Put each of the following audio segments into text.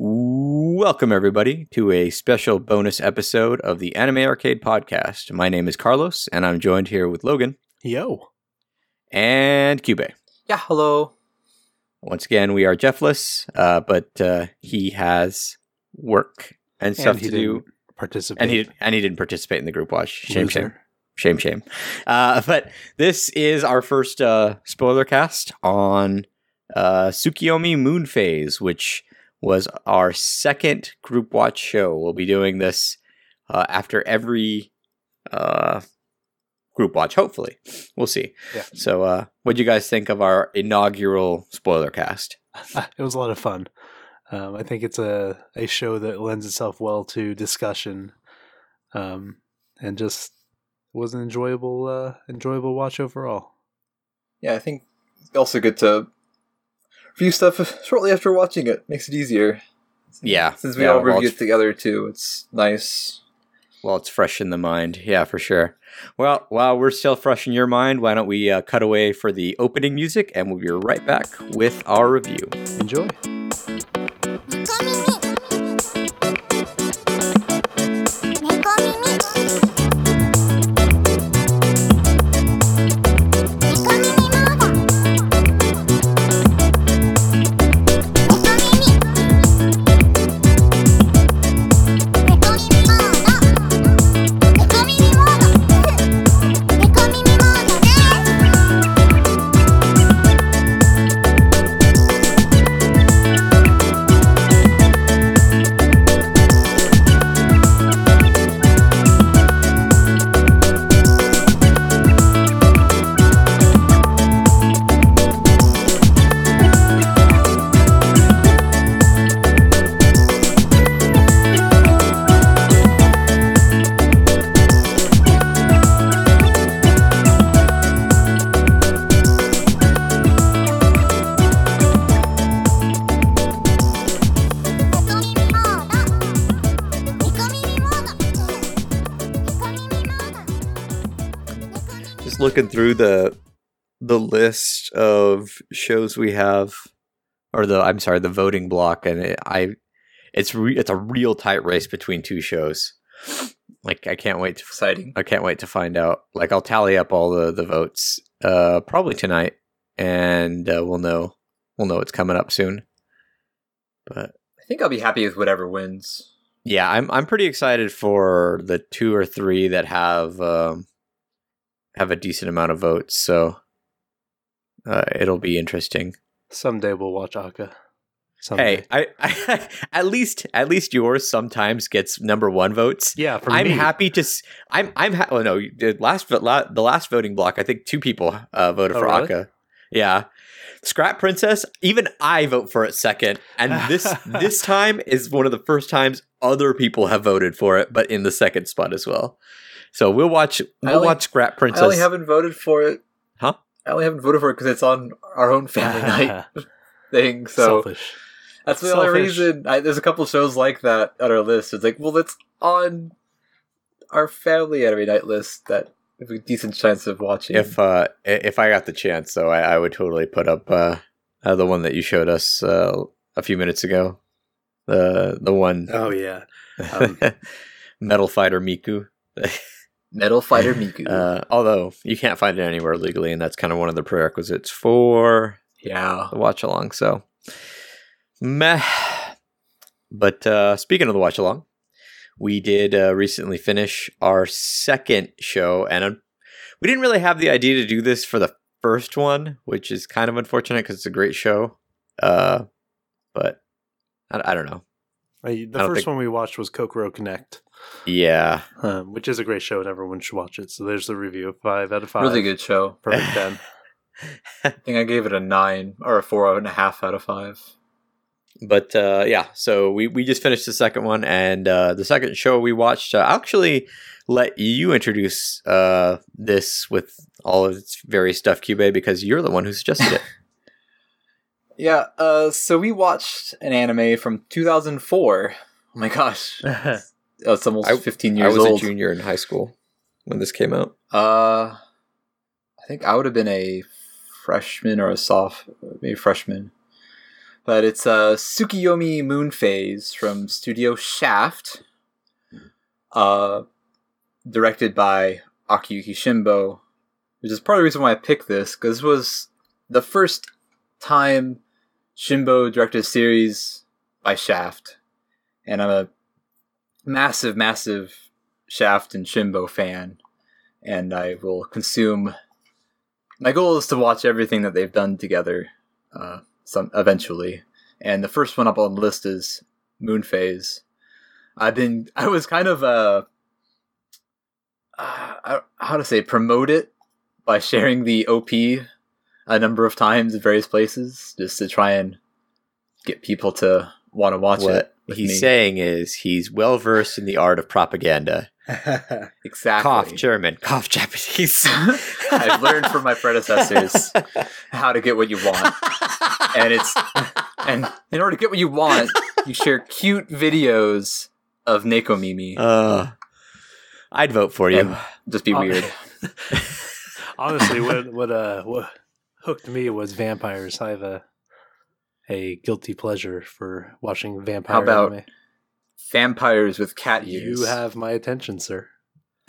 Welcome, everybody, to a special bonus episode of the Anime Arcade Podcast. My name is Carlos, and I'm joined here with Logan Yo. and Cube. Yeah, hello. Once again, we are Jeffless, uh, but uh, he has work and stuff and he to do, didn't participate. and he and he didn't participate in the group watch. Shame, shame. Loser. shame shame uh, but this is our first uh, spoiler cast on uh, Tsukuyomi Moon Phase, which was our second group watch show. We'll be doing this uh, after every uh, group watch, hopefully. We'll see. Yeah. So, uh, what do you guys think of our inaugural spoiler cast? it was a lot of fun. Um, I think it's a, a show that lends itself well to discussion, um, and just was an enjoyable uh, enjoyable watch overall. Yeah, I think also good to review stuff shortly after watching it. Makes it easier. Yeah. Since we Yeah, all well, review it's- it together too, it's nice. Well, it's fresh in the mind. Yeah, for sure. Well, while we're still fresh in your mind, why don't we uh, cut away for the opening music and we'll be right back with our review. Enjoy. Just looking through the the list of shows we have, or the I'm sorry, the voting block, and it, I, it's re, it's a real tight race between two shows. Like I can't wait to Exciting. I can't wait to find out. Like I'll tally up all the the votes, uh, probably tonight, and uh, we'll know we'll know it's coming up soon. But I think I'll be happy with whatever wins. yeah, I'm I'm pretty excited for the two or three that have um, have a decent amount of votes. So uh, it'll be interesting. Someday we'll watch Aka. Someday. Hey, I, I at least at least yours sometimes gets number one votes. yeah, for me. I'm me. happy to. I'm I'm. Ha- oh no, the last the last voting block. I think two people uh, voted Oh, for really? Aka. Yeah, Scrap Princess. Even I vote for it second, and this this time is one of the first times other people have voted for it, but in the second spot as well. So we'll watch. We'll only- watch Scrap Princess. I only haven't voted for it. Huh? I only haven't voted for it because it's on our own family night thing. So Selfish. that's the only reason. I, there's a couple shows like that on our list. It's like, well, it's on our family anime night list that we have a decent chance of watching. if uh i- if I got the chance, though, I, I would totally put up uh, uh the one that you showed us uh, a few minutes ago. The the one Oh yeah. Um, Metal Fighter Miku. Metal Fighter Miku. Uh, although you can't find it anywhere legally, and that's kind of one of the prerequisites for yeah. the watch along. So, meh. But uh, speaking of the watch along, we did uh, recently finish our second show, and uh, we didn't really have the idea to do this for the first one, which is kind of unfortunate because it's a great show. Uh, but I, I don't know. I- the I first think- one we watched was Kokoro Connect, Yeah, um, which is a great show and everyone should watch it. So there's the review. Five out of five. Really good show. Perfect ten. I think I gave it a nine or a four and a half out of five. but uh, yeah, so we, we just finished the second one, and uh, the second show we watched. Uh, I'll actually let you introduce uh, this with all of its various stuff, Cube, because you're the one who suggested it. Yeah, uh, so we watched an anime from 2004. Oh my gosh. Uh, It's almost I- 15 I was old. a junior in high school when this came out. Uh, I think I would have been a freshman or a soph, maybe freshman. but it's uh, Tsukuyomi Moon Phase from Studio Shaft, uh, directed by Akiyuki Shimbo, which is part of the reason why I picked this because this was the first time Shimbo directed a series by Shaft, and I'm a massive, massive Shaft and Shimbo fan, and I will consume. My goal is to watch everything that they've done together, uh, some eventually. And the first one up on the list is Moon Phase. I've been, I was kind of uh, uh, how to say, promote it by sharing the OP a number of times in various places, just to try and get people to want to watch what it. With he's me. saying is he's well versed in the art of propaganda. exactly. Cough German, cough Japanese. I've learned from my predecessors how to get what you want. And it's and in order to get what you want, you share cute videos of Neko Mimi. Uh, I'd vote for you. and just be Uh, weird. Honestly, what what uh what hooked me was vampires. I have a a guilty pleasure for watching vampire How about anime. Vampires with cat ears. You have my attention, sir.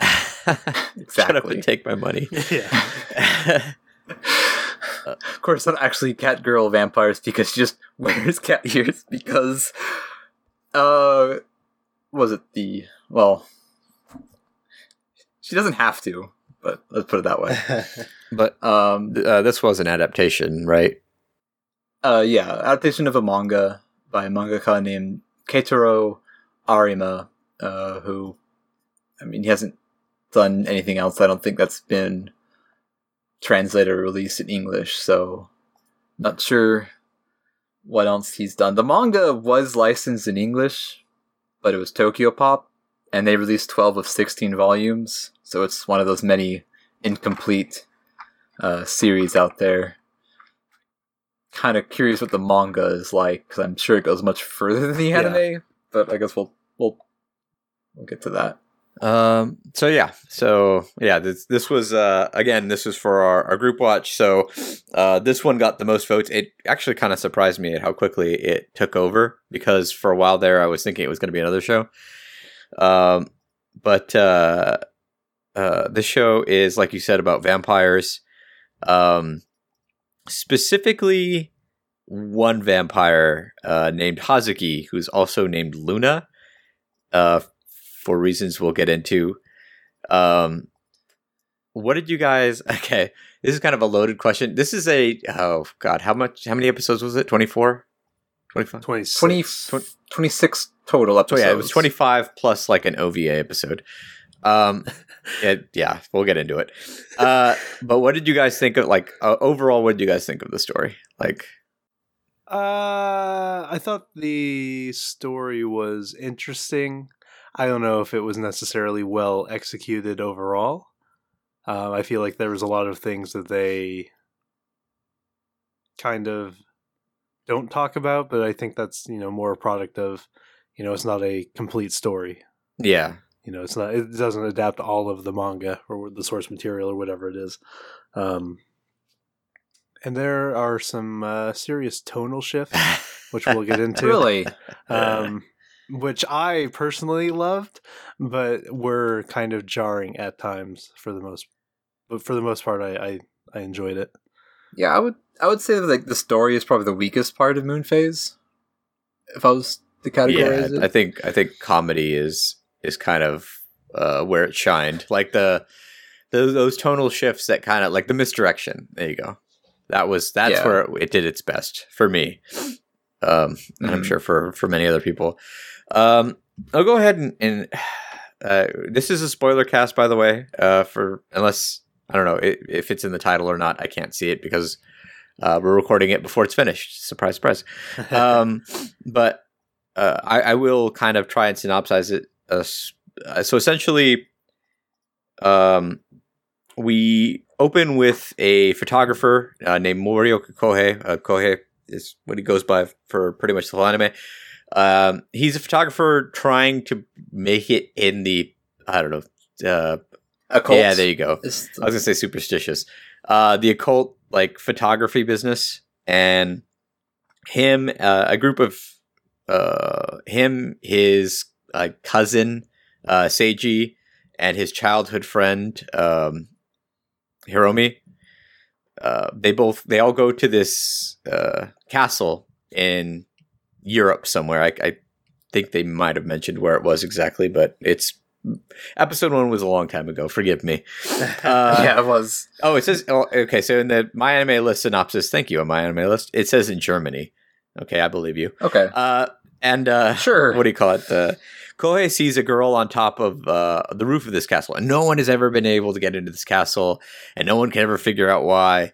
Shut up and take my money. yeah. of course, not actually cat girl vampires because she just wears cat ears because, uh, was it the well? She doesn't have to, but let's put it that way. but Um, uh, this was an adaptation, right? Uh, yeah, adaptation of a manga by a mangaka named Keitaro Arima, uh, who, I mean, he hasn't done anything else. I don't think that's been translated or released in English, so not sure what else he's done. The manga was licensed in English, but it was Tokyo Pop, and they released 12 of 16 volumes, so it's one of those many incomplete uh, series out there kind of curious what the manga is like because I'm sure it goes much further than the Yeah. anime. But I guess we'll we'll we'll get to that. Um. So yeah. So yeah. This this was uh again. This was for our, our group watch. So uh, this one got the most votes. It actually kind of surprised me at how quickly it took over because for a while there I was thinking it was going to be another show. Um. But uh, uh, this show is like you said about vampires. Um. Specifically, one vampire uh, named Hazuki, who's also named Luna. Uh, for reasons we'll get into. Um, what did you guys? Okay, this is kind of a loaded question. This is a oh god, how much? How many episodes was it? 24? 25? 26. 20, 26 total So episodes. yeah, it was twenty five plus like an OVA episode. Um, it, yeah, we'll get into it. Uh, but what did you guys think of like uh, overall? What did you guys think of the story? Like, Uh, I thought the story was interesting. I don't know if it was necessarily well executed overall. Uh, I feel like there was a lot of things that they kind of don't talk about, but I think that's you know more a product of you know it's not a complete story. yeah, You know, it's not it doesn't adapt all of the manga or the source material or whatever it is. Um, and there are some uh, serious tonal shifts which we'll get into. really. Um, which I personally loved, but were kind of jarring at times for the most. But for the most part, I I, I enjoyed it. Yeah, I would I would say that like the story is probably the weakest part of Moon Phase. If I was to categorize yeah. it, I think I think comedy is is kind of uh, where it shined. Like the, the those tonal shifts that kind of like the misdirection. There you go. That was that's Yeah. where it did its best for me. Um, and I'm Mhm. sure for for many other people. Um, I'll go ahead and, and uh, this is a spoiler cast, by the way. Uh, for unless I don't know i if it's in the title or not, I can't see it because uh, we're recording it before it's finished. Surprise, surprise um, but uh, I, I will kind of try and synopsize it. Uh, so essentially, um, we open with a photographer uh, named Morioka Kohei. Uh, Kohei is what he goes by for pretty much the whole anime. Um, he's a photographer trying to make it in the I don't know. Uh, occult. yeah, there you go. I was gonna say superstitious. Uh, the occult like photography business, and him, uh, a group of uh, him, his uh, cousin uh, Seiji, and his childhood friend um, Hiromi. Uh, they both they all go to this uh, castle in Europe somewhere. I, I think they might have mentioned where it was exactly, but it's episode one was a long time ago. Forgive me. Uh, yeah, it was. Oh, it says oh, okay. So in the my anime list synopsis, thank you on my anime list, it says in Germany. Okay, I believe you. Okay. Uh, and uh, Sure. what do you call it? The Kohei sees a girl on top of uh, the roof of this castle, and no one has ever been able to get into this castle, and no one can ever figure out why.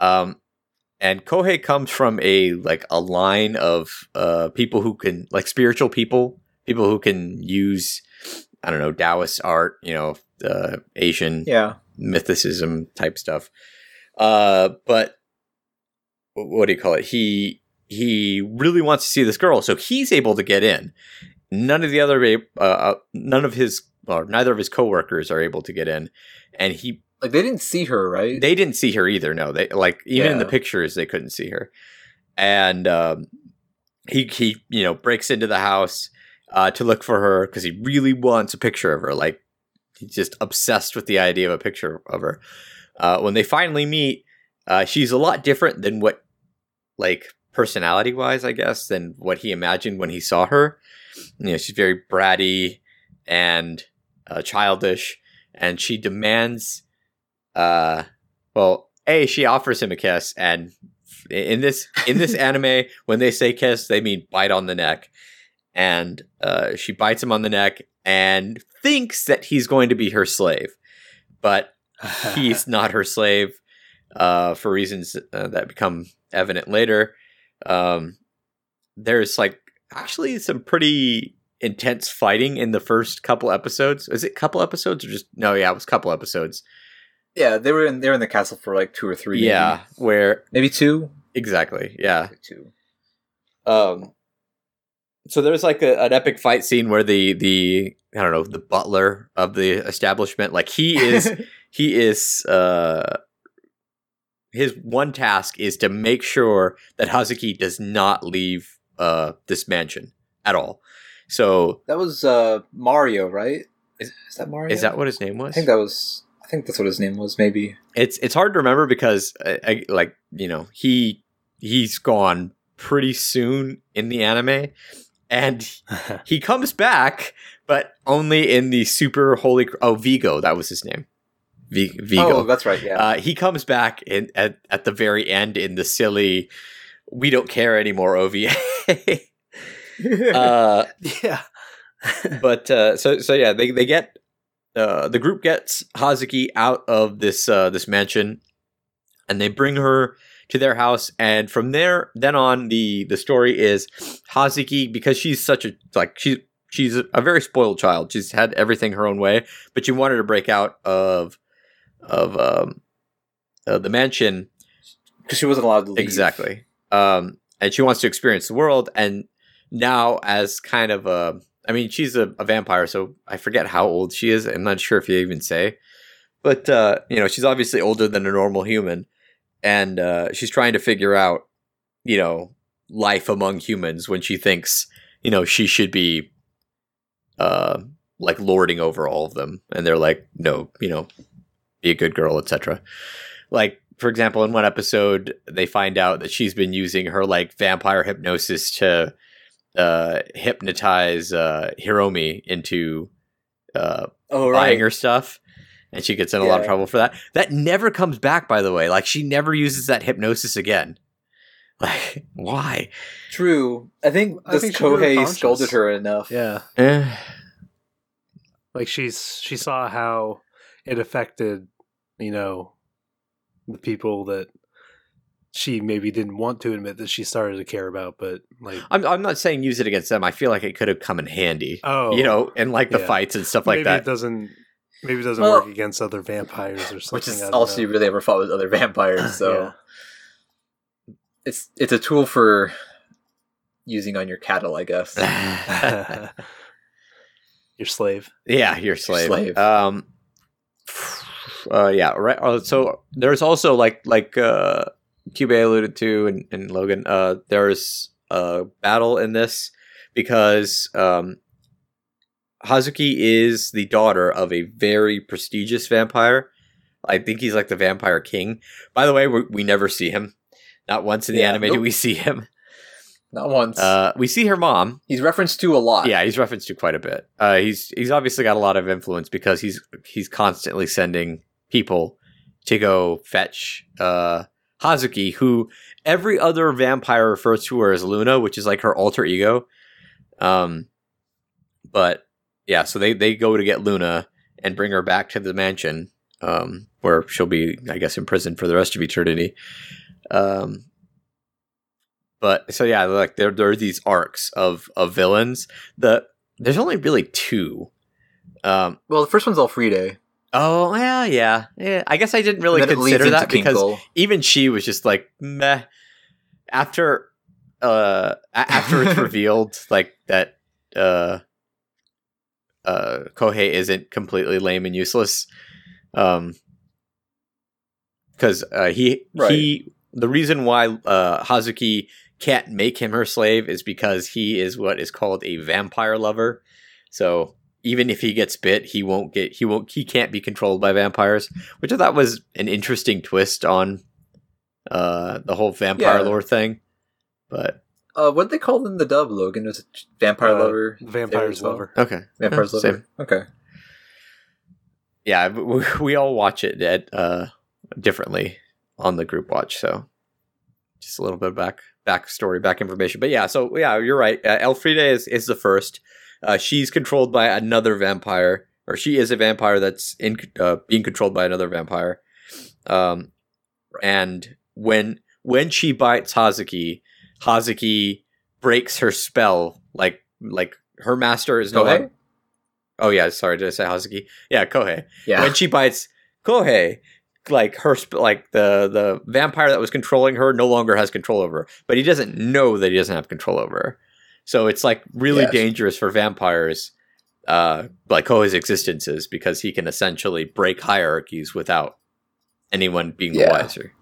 Um, and Kohei comes from a like a line of uh, people who can like spiritual people, people who can use I don't know Taoist art, you know, uh, Asian Yeah. mythicism type stuff. Uh, but what do you call it? He he really wants to see this girl, so he's able to get in. None of the other uh, uh, none of his or neither of his coworkers are able to get in, and he Like they didn't see her, right? they didn't see her either. No, they like even in the pictures they couldn't see her, and um, he he you know breaks into the house uh, to look for her because he really wants a picture of her. Like he's just obsessed with the idea of a picture of her. Uh, when they finally meet, uh, she's a lot different than what like personality wise, I guess, than what he imagined when he saw her. You know, she's very bratty and uh, childish, and she demands uh well a she offers him a kiss and in this in this anime when they say kiss they mean bite on the neck. And uh she bites him on the neck and thinks that he's going to be her slave but he's not her slave uh for reasons uh, that become evident later. Um there's like actually some pretty intense fighting in the first couple episodes is it couple episodes or just no yeah it was couple episodes yeah, they were in they were in the castle for like two or three. yeah where maybe, maybe two. exactly yeah Two. um so there's like a, an epic fight scene where the the i don't know the butler of the establishment like he is he is uh his one task is to make sure that hazuki does not leave uh this mansion at all so That was uh Mario, right? Is, is that Mario? is that what his name was I think that was. I think that's what his name was. Maybe. it's it's hard to remember because I, I, like you know he he's gone pretty soon in the anime and he comes back but only in the super holy oh vigo that was his name v- vigo Oh, that's right. Yeah. uh, he comes back in at, at the very end in the silly we don't care anymore ova uh, yeah. but uh, so so yeah, they they get uh, the group gets Hazuki out of this uh, this mansion, and they bring her to their house. And from there, then on, the the story is Hazuki because she's such a like she's she's a very spoiled child. She's had everything her own way, but she wanted to break out of of um, uh, the mansion Because she wasn't allowed to leave. Exactly. Um, and she wants to experience the world. And now, as kind of a, I mean, she's a, a vampire, so I forget how old she is. I'm not sure if you even say, but uh, you know, she's obviously older than a normal human, and uh, she's trying to figure out, you know, life among humans when she thinks, you know, she should be, uh, like lording over all of them, and they're like, no, you know, be a good girl, etc. Like for example, in one episode, they find out that she's been using her like vampire hypnosis to uh, hypnotize uh, Hiromi into uh, Oh buying right. her stuff, and she gets in a lot of trouble for that. That never comes back, by the way. Like she never uses that hypnosis again. Like why? True. I think I this think Kohei scolded her enough. Yeah. Eh, Like she's she saw how it affected, you know, the people that she maybe didn't want to admit that she started to care about, but like I'm I'm not saying use it against them. I feel like it could have come in handy. oh, you know, and like the yeah. fights and stuff like maybe that. it doesn't maybe it doesn't Well- work against other vampires or something. Which is don't all she really ever fought with other vampires. So Yeah. it's it's a tool for using on your cattle, I guess. Your slave. Yeah, your slave. slave. Um, uh, yeah, right. uh, So there's also like like uh, Cube alluded to and, and Logan, uh, there's a battle in this because um, Hazuki is the daughter of a very prestigious vampire. I think he's like the vampire king. By the way, we, we never see him. Not once in the Yeah, anime do we see him. Not once. Uh, we see her mom. He's referenced to a lot. Yeah, he's referenced to quite a bit. Uh, he's he's obviously got a lot of influence because he's he's constantly sending people to go fetch uh, Hazuki, who every other vampire refers to her as Luna, which is like her alter ego. Um, but yeah, so they they go to get Luna and bring her back to the mansion, um, where she'll be, I guess, imprisoned for the rest of eternity. Um, but so yeah, like there there are these arcs of of villains. The there's only really two. Um, Well, the first one's Elfriede. Oh yeah, yeah, yeah. I guess I didn't really and then it leads consider that because Kinkel. even she was just like meh. After uh after it's revealed like that uh uh Kohei isn't completely lame and useless. Um because uh, he Right. he the reason why uh Hazuki can't make him her slave is because he is what is called a vampire lover. So even if he gets bit, he won't get he won't he can't be controlled by vampires, which I thought was an interesting twist on uh the whole vampire Yeah. lore thing. But Uh, what did they call them? The dub Logan was a vampire Uh, lover. Vampire's there as well? lover. okay, Vampire's Yeah, lover. same. Okay. yeah, we, we all watch it at uh differently on the group watch, so just a little bit of back backstory, back information. But yeah, so yeah, you're right. Uh, Elfriede is is the first. Uh, she's controlled by another vampire, or she is a vampire that's in uh, being controlled by another vampire. Um, and when when she bites Hazuki, Hazuki breaks her spell. Like like her master is no longer. Oh yeah, sorry, did I say Hazuki? Yeah, Kohei Yeah. when she bites Kohei, like her, sp- like the the vampire that was controlling her no longer has control over her, but he doesn't know that he doesn't have control over her. So it's like really Yes. dangerous for vampires, uh, like Kohei's existences because he can essentially break hierarchies without anyone being the Yeah. wiser.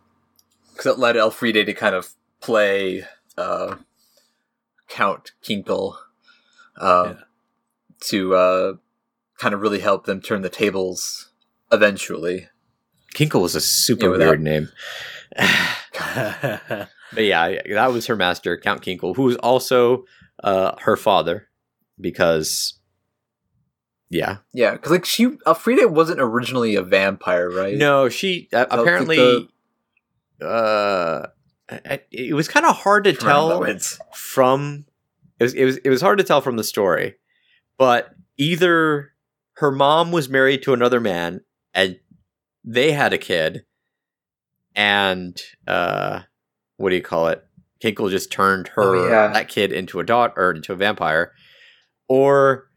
because it led Elfriede to kind of play uh, Count Kinkel uh, Yeah. to uh, kind of really help them turn the tables eventually. Kinkel was a super Yeah, weird name. But yeah, that was her master, Count Kinkel, who was also uh, her father, because yeah, Yeah, because like she Elfriede wasn't originally a vampire, right? No, she uh, like apparently. uh, it, it was kind of hard to tell from. It was it was it was hard to tell from the story, but either her mom was married to another man and they had a kid, and uh, what do you call it? Kinkel just turned her Oh, yeah. that kid into a dot or into a vampire, or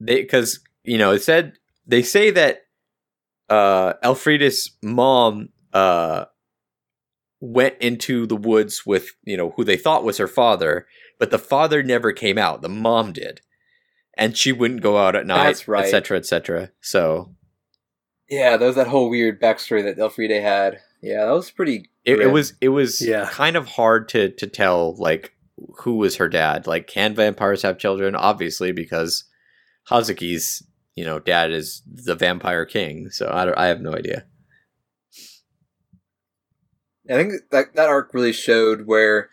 they because you know it said they say that uh Elfriede's mom uh went into the woods with you know who they thought was her father but the father never came out the mom did and she wouldn't go out at night That's right. etc etc so Yeah, there was that whole weird backstory that Elfriede had. Yeah, that was pretty. It, it was it was Yeah. kind of hard to to tell like who was her dad. Like can vampires have children? Obviously because Hazuki's you know dad is the vampire king so I, don't, I have no idea. I think that that arc really showed where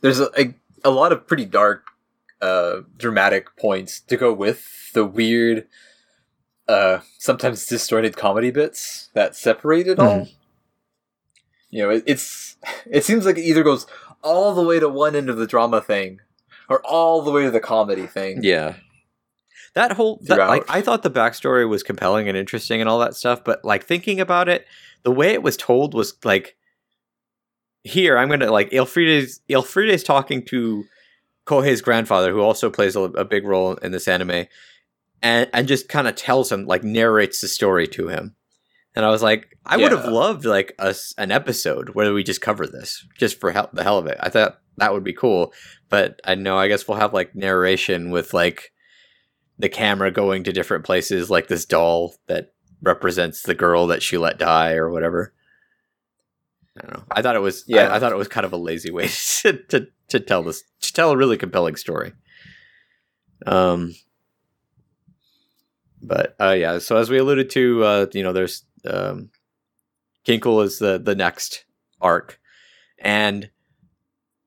there's a, a, a lot of pretty dark, uh, dramatic points to go with the weird, uh, sometimes distorted comedy bits that separate it all. You know, it, it's it seems like it either goes all the way to one end of the drama thing, or all the way to the comedy thing. Yeah. That whole that, like I thought the backstory was compelling and interesting and all that stuff, but like thinking about it, the way it was told was like here I'm gonna like Elfriede's Elfriede's talking to Kohei's grandfather, who also plays a, a big role in this anime, and and just kind of tells him like narrates the story to him, and I was like, I would have loved like a an episode where we just cover this just for hell, the hell of it. I thought that would be cool, but I know I guess we'll have like narration with like the camera going to different places, like this doll that represents the girl that she let die or whatever. I don't know. I thought it was Yeah. I, I thought it was kind of a lazy way to, to to tell this to tell a really compelling story. Um but uh yeah, so as we alluded to, uh, you know, there's um Kinkel is the the next arc. And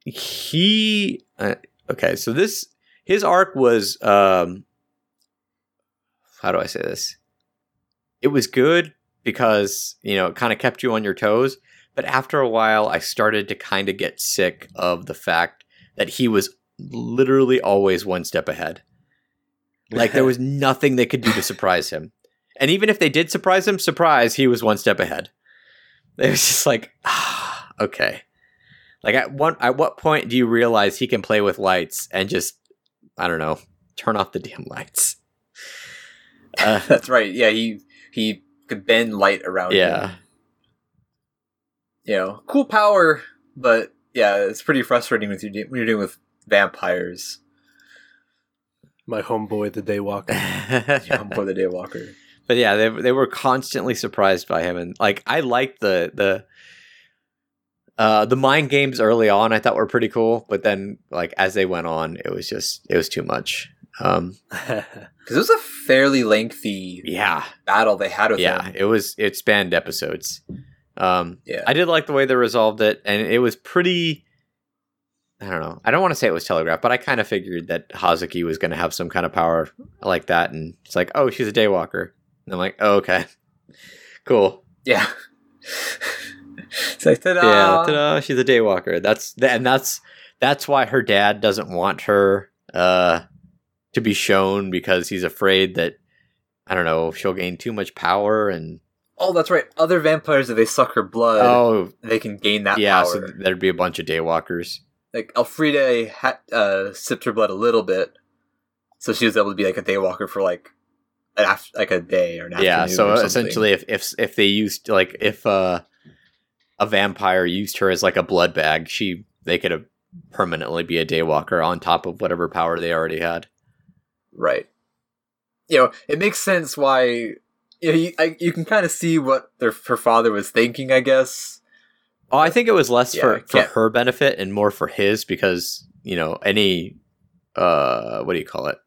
he uh, okay, so this his arc was um how do I say this? It was good because, you know, it kind of kept you on your toes, but after a while I started to kind of get sick of the fact that he was literally always one step ahead. Like there was nothing they could do to surprise him. And even if they did surprise him, surprise, he was one step ahead. It was just like, ah, okay. Like at one at what point do you realize he can play with lights and just I don't know, turn off the damn lights? Uh, That's right. Yeah, he he could bend light around. him. yeah. you know, cool power, but yeah, it's pretty frustrating with you de- when you're dealing with vampires. My homeboy, the Daywalker. for the Daywalker. But yeah, they they were constantly surprised by him, and like I liked the the uh the mind games early on. I thought were pretty cool, but then like as they went on, it was just it was too much. Um, Because it was a fairly lengthy yeah, battle they had with yeah, him. it was it spanned episodes. Um, Yeah. I did like the way they resolved it, and it was pretty. I don't know. I don't want to say it was telegraphed, but I kind of figured that Hazuki was going to have some kind of power like that, and it's like, oh, she's a daywalker. And I'm like, oh, okay, cool. Yeah. it's like, ta-da! Yeah, ta-da, she's a daywalker. That's and that's that's why her dad doesn't want her uh, to be shown because he's afraid that I don't know she'll gain too much power and Oh, that's right. Other vampires, if they suck her blood, oh they can gain that yeah, power. so there'd be a bunch of daywalkers. like Elfriede had uh, sipped her blood a little bit, so she was able to be like a daywalker for like af- like a day or an yeah so essentially if if if they used like if uh a vampire used her as like a blood bag she they could have permanently be a daywalker on top of whatever power they already had right? You know, it makes sense why. You know, you, I, you can kind of see what their her father was thinking, I guess. oh i think it was less Yeah, for for her benefit and more for his because you know any uh what do you call it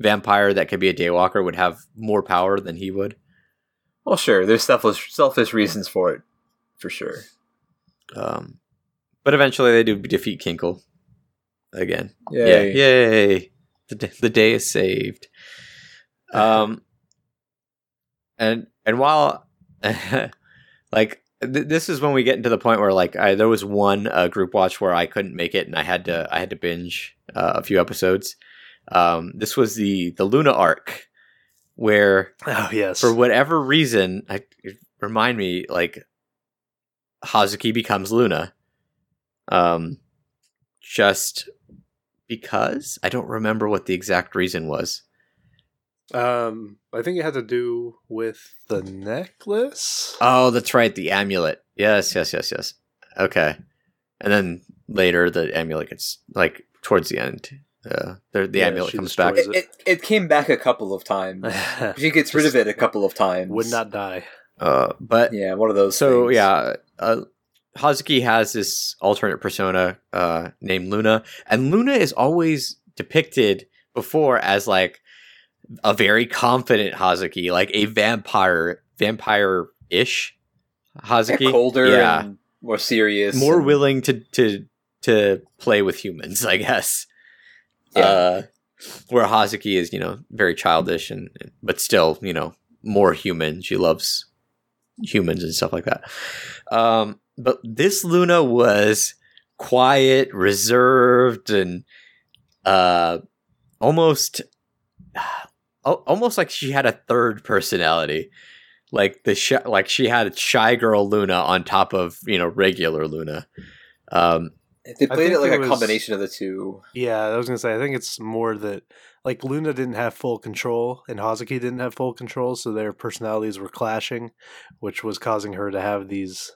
vampire that could be a daywalker would have more power than he would Well, sure, there's selfish selfish reasons for it, for sure. um but eventually they do defeat kinkel again Yay. Yeah, yay! The day, the day is saved. Um, and and while like th- this is when we get into the point where like I there was one uh, group watch where I couldn't make it and I had to I had to binge uh, a few episodes. Um, this was the the Luna arc where oh yes. for whatever reason, I, remind me like Hazuki becomes Luna. Um, just because I don't remember what the exact reason was. um, I think it had to do with the necklace. Oh, that's right, the amulet. Yes, yes, yes, yes. Okay, and then later the amulet gets like towards the end. Uh, the the Yeah, amulet comes back. destroys It, it it came back a couple of times. She gets rid of it a couple of times. Would not die. Uh, but Yeah, one of those. so things. yeah uh, hazuki has this alternate persona uh, named luna and luna is always depicted before as like a very confident hazuki like a vampire vampire-ish hazuki Yeah, colder yeah and more serious, more and- willing to to to play with humans i guess Yeah. uh where hazuki is you know very childish and but still you know more human. She loves humans and stuff like that. Um but this luna was quiet reserved and uh almost almost like she had a third personality. Like the sh- like she had a shy girl luna on top of you know regular luna. Um They played it like it a was- combination of the two. Yeah, I was gonna say. I think it's more that like Luna didn't have full control and Hazuki didn't have full control, so their personalities were clashing, which was causing her to have these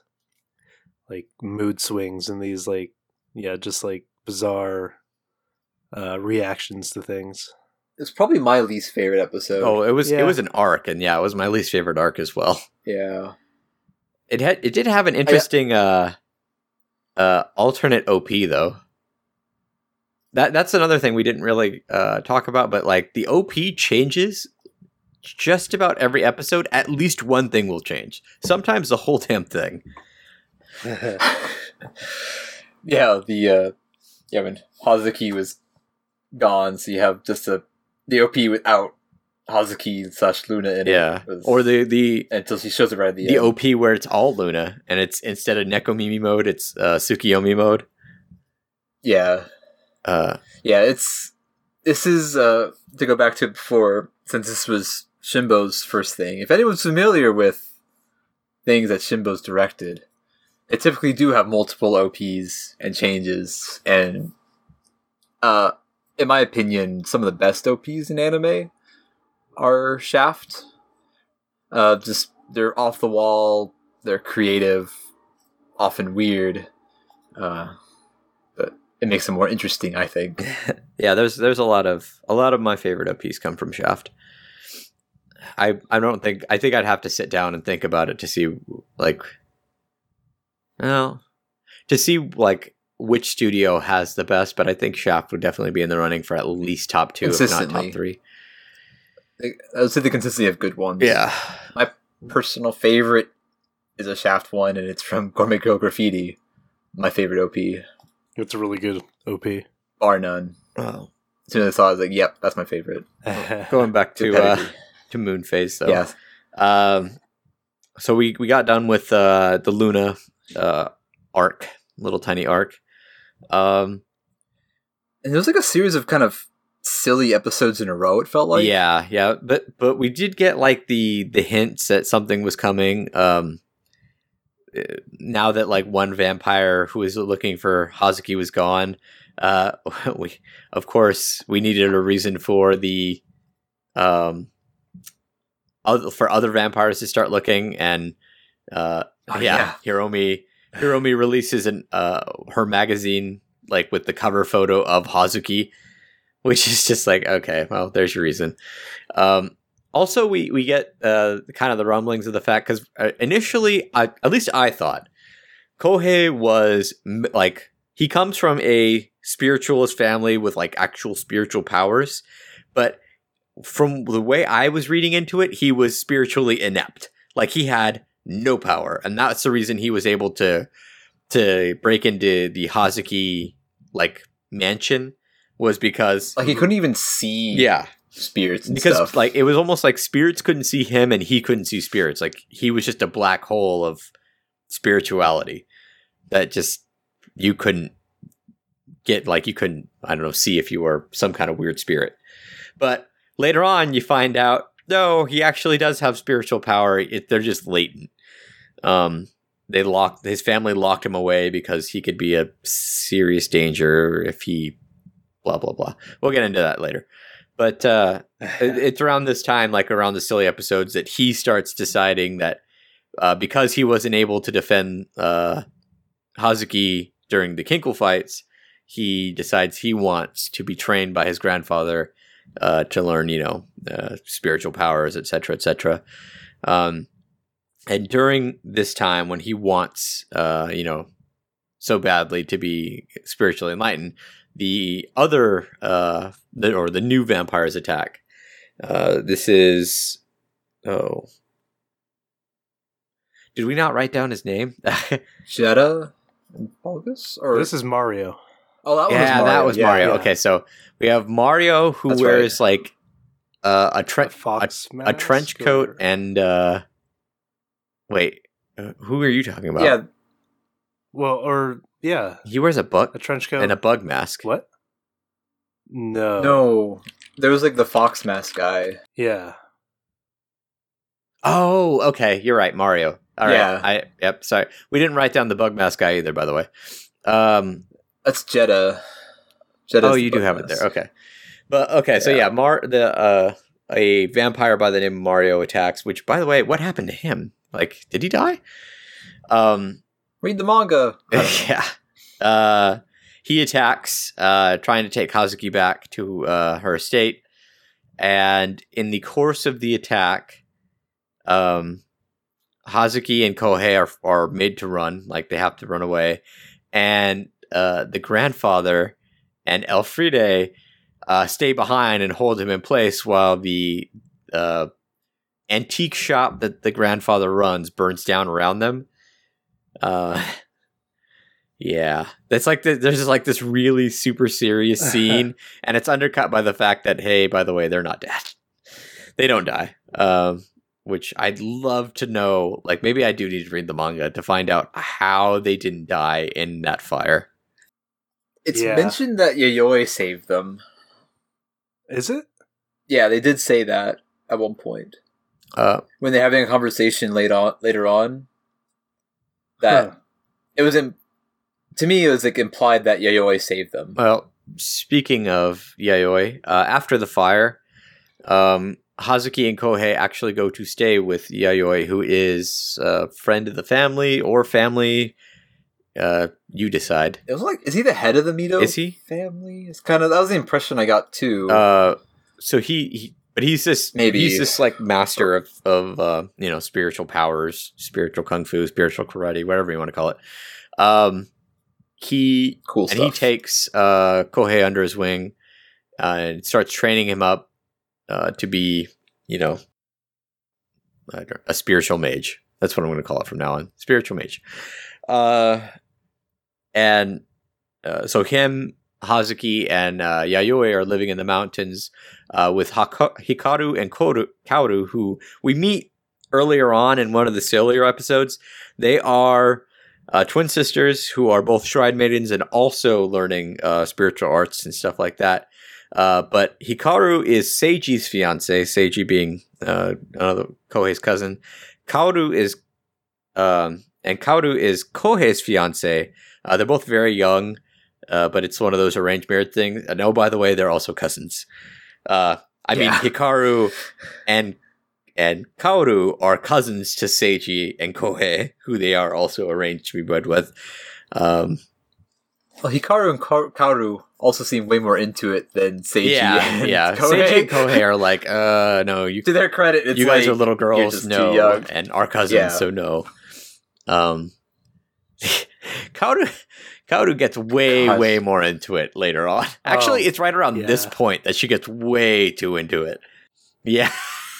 like mood swings and these like yeah, just like bizarre uh reactions to things. It's probably my least favorite episode. oh it was it was an arc and yeah it was my least favorite arc as well yeah. it had it did have an interesting uh uh, alternate OP though. That that's another thing we didn't really uh, talk about, but like the OP changes just about every episode. At least one thing will change. Sometimes the whole damn thing. yeah, the uh yeah, when Hazuki was gone, so you have just a the OP without Hazuki slash Luna in Yeah, it. was- or the the until she shows up right at the, the end. OP where it's all Luna, and it's instead of Nekomimi mode, it's uh, Tsukuyomi mode. yeah. Uh, Yeah, it's this is uh to go back to before since this was Shimbo's first thing. If anyone's familiar with things that Shimbo's directed, they typically do have multiple OPs and changes and uh in my opinion, some of the best OPs in anime are Shaft. Uh just they're off the wall, they're creative, often weird. Uh but it makes them more interesting, I think. yeah, there's there's a lot of a lot of my favorite OPs come from Shaft. I I don't think I think I'd have to sit down and think about it to see like well to see like which studio has the best, but I think Shaft would definitely be in the running for at least top two, if not top three. I would say the consistency of good ones. Yeah, My personal favorite is a Shaft one, and it's from Gourmet Girl Graffiti. My favorite OP, It's a really good OP. bar none. oh. As soon as I saw, it, I was like, "Yep, that's my favorite." going back to uh, to Moon Phase though. yeah, Um, so we we got done with uh, the Luna uh, arc, little tiny arc. Um, and there was like a series of kind of silly episodes in a row. It felt like, yeah, yeah, but but we did get like the the hints that something was coming. Um, uh, now that like one vampire who was looking for Hazuki was gone, uh, we of course we needed a reason for the um other, for other vampires to start looking and uh Oh, yeah, Hiromi Hiromi releases an uh her magazine like with the cover photo of Hazuki, which is just like okay, well, there's your reason. Um, also, we we get uh kind of the rumblings of the fact because uh, initially, I at least I thought Kohei was like he comes from a spiritualist family with like actual spiritual powers, but from the way I was reading into it, he was spiritually inept. Like he had no power, and that's the reason he was able to to break into the Hazuki like mansion was because like he couldn't even see yeah. spirits and because stuff. like it was almost like spirits couldn't see him and he couldn't see spirits. Like he was just a black hole of spirituality that just you couldn't get like you couldn't i don't know see if you were some kind of weird spirit. But later on you find out no he actually does have spiritual power. It, they're just latent. Um they locked his family locked him away because he could be a serious danger if he blah blah blah we'll get into that later but uh it's around this time, like around the silly episodes, that he starts deciding that uh, because he wasn't able to defend uh, Hazuki during the Kinkel fights, he decides he wants to be trained by his grandfather uh, to learn, you know, uh, spiritual powers, etc., etc. Um, and during this time, when he wants, uh, you know, so badly to be spiritually enlightened, the other, uh, the, or the new vampires attack. Uh, this is oh. Did we not write down his name? Jetta and August, or this is Mario. oh that one yeah, was Mario. that was Yeah, Mario. yeah. Okay, so we have Mario who That's wears like uh, a A tre- fox a trench coat or- and uh, wait, uh, who are you talking about? Yeah, well, or yeah, he wears a bug a trench coat and a bug mask. What? No. no, there was like the fox mask guy. Yeah. Oh, okay, you're right, Mario. All right, Yeah. I yep. Sorry, we didn't write down the bug mask guy either. By the way, um, That's Jetta. Jetta's oh, you do bug have it there. Okay, but okay, so Yeah. yeah, Mar the uh a vampire by the name of Mario attacks. Which, by the way, what happened to him? Like, did he die? Um, Read the manga. Yeah. Uh, he attacks, uh, trying to take Hazuki back to uh, her estate, and in the course of the attack, um, Hazuki and Kohei are are made to run, like they have to run away, and uh, the grandfather and Elfriede uh, stay behind and hold him in place while the uh, antique shop that the grandfather runs burns down around them. Uh, yeah, that's like the, there's just like this really super serious scene, and it's undercut by the fact that hey, by the way, they're not dead. They don't die. Um, which I'd love to know. Like maybe I do need to read the manga to find out how they didn't die in that fire. It's Yeah. mentioned that Yayoi saved them. Is it? Yeah, they did say that at one point Uh, when they're having a conversation later on. Later on, that Huh. it was in, to me, it was like implied that Yayoi saved them. Well, speaking of Yayoi, uh, after the fire, um, Hazuki and Kohei actually go to stay with Yayoi, who is a friend of the family or family. Uh, you decide. It was like, is he the head of the Mito Is he? family? It's kind of that was the impression I got too. Uh, so he, he but he's just Maybe. he's just like master of of uh, you know spiritual powers, spiritual kung fu, spiritual karate, whatever you want to call it. Um, he cool and stuff. he takes uh, Kohei under his wing uh, and starts training him up uh, to be, you know, a spiritual mage. That's what I'm going to call it from now on. Spiritual mage. Uh, and uh, so him, Hazuki, and uh, Yayoi are living in the mountains uh, with Hikaru and Koru, Kaoru, who we meet earlier on in one of the sillier episodes. They are uh, twin sisters who are both shrine maidens and also learning uh, spiritual arts and stuff like that. Uh, but Hikaru is Seiji's fiance, Seiji being uh, another Kohei's cousin. Kaoru is, um, and Kaoru is Kohei's fiance. They're both very young, uh, but it's one of those arranged marriage things. And oh, by the way, they're also cousins. Uh, I mean, Hikaru and and Kaoru are cousins to Seiji and Kohei, who they are also arranged to be bred with. Um, well, Hikaru and Ka- Kaoru also seem way more into it than Seiji. yeah, and yeah. Kohei. Seiji and Kohei are like, uh, no, you to their credit, it's you guys like, are little girls, no, and our cousins, Yeah. so no. Um, Kaoru, Kaoru gets way, Gosh. way more into it later on. Actually, Oh, it's right around this point that she gets way too into it. Yeah,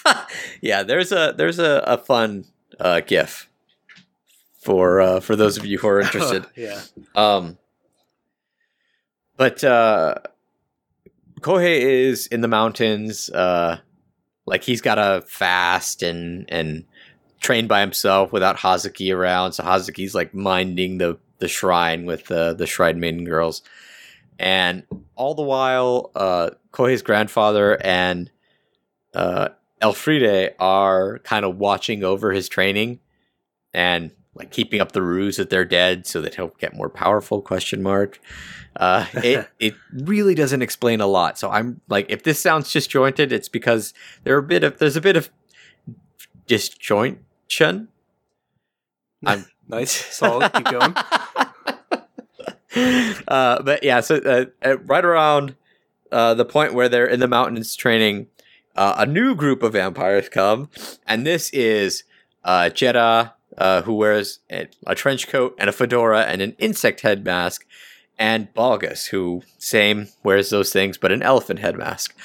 yeah. There's a there's a, a fun uh, GIF for uh, for those of you who are interested. yeah. Um, but uh, Kohei is in the mountains. Uh, like he's got to fast and and train by himself without Hazuki around. So Hazuki's like minding the the shrine with the the shrine maiden girls, and all the while, uh, Kohei's grandfather and uh, Elfriede are kind of watching over his training and like keeping up the ruse that they're dead so that he'll get more powerful question mark. Uh it it really doesn't explain a lot. So i'm like if this sounds disjointed it's because there are a bit of there's a bit of disjointion i'm Nice. Solid. Keep going. uh, but yeah, so uh, right around uh, the point where they're in the mountains training, uh, a new group of vampires come, and this is uh, uh, who wears a, a trench coat and a fedora and an insect head mask, and Balgus, who same wears those things but an elephant head mask.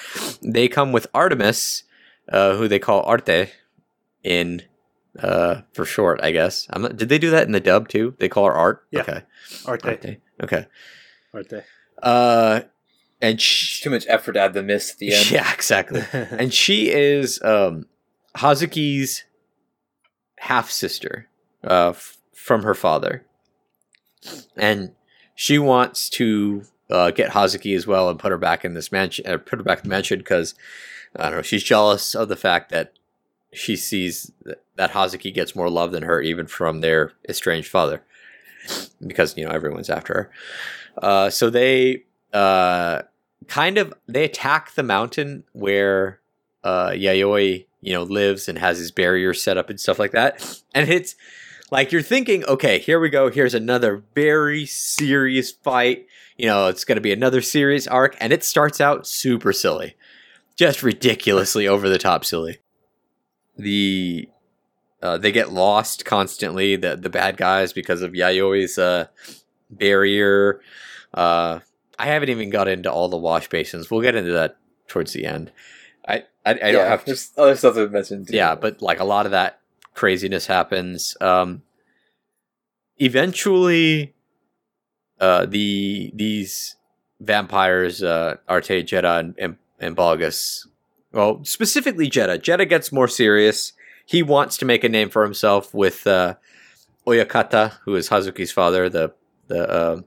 They come with Artemis, uh, who they call Arte, in uh, for short, I guess. I'm not, did they do that in the dub too? They call her Art. Yeah. Okay. Arte. Arte. Okay. Arte. Uh, and It's she, too much effort to add the miss at the end. yeah, exactly. and she is um, Hazuki's half sister uh, f- from her father, and she wants to uh, get Hazuki as well and put her back in this mansion. Uh, put her back in the mansion because I don't know. She's jealous of the fact that she sees that, Hazuki gets more love than her, even from their estranged father, because you know everyone's after her. Uh, so they uh, kind of they attack the mountain where uh, Yayoi you know lives and has his barrier set up and stuff like that, and it's like you're thinking, okay, here we go. Here's another very serious fight. You know, it's going to be another serious arc, and it starts out super silly, just ridiculously over the top silly. The uh, they get lost constantly, the the bad guys, because of Yayoi's uh, barrier. Uh, I haven't even got into all the wash basins. We'll get into that towards the end. I I, I don't have there's other stuff to mention. Too. yeah, but like a lot of that craziness happens. Um, eventually, uh, the these vampires, uh, Arte, Jeddah, and, and, and Balgus, well, specifically Jeddah. Jeddah gets more serious. He wants to make a name for himself with uh, Oyakata, who is Hazuki's father, the the um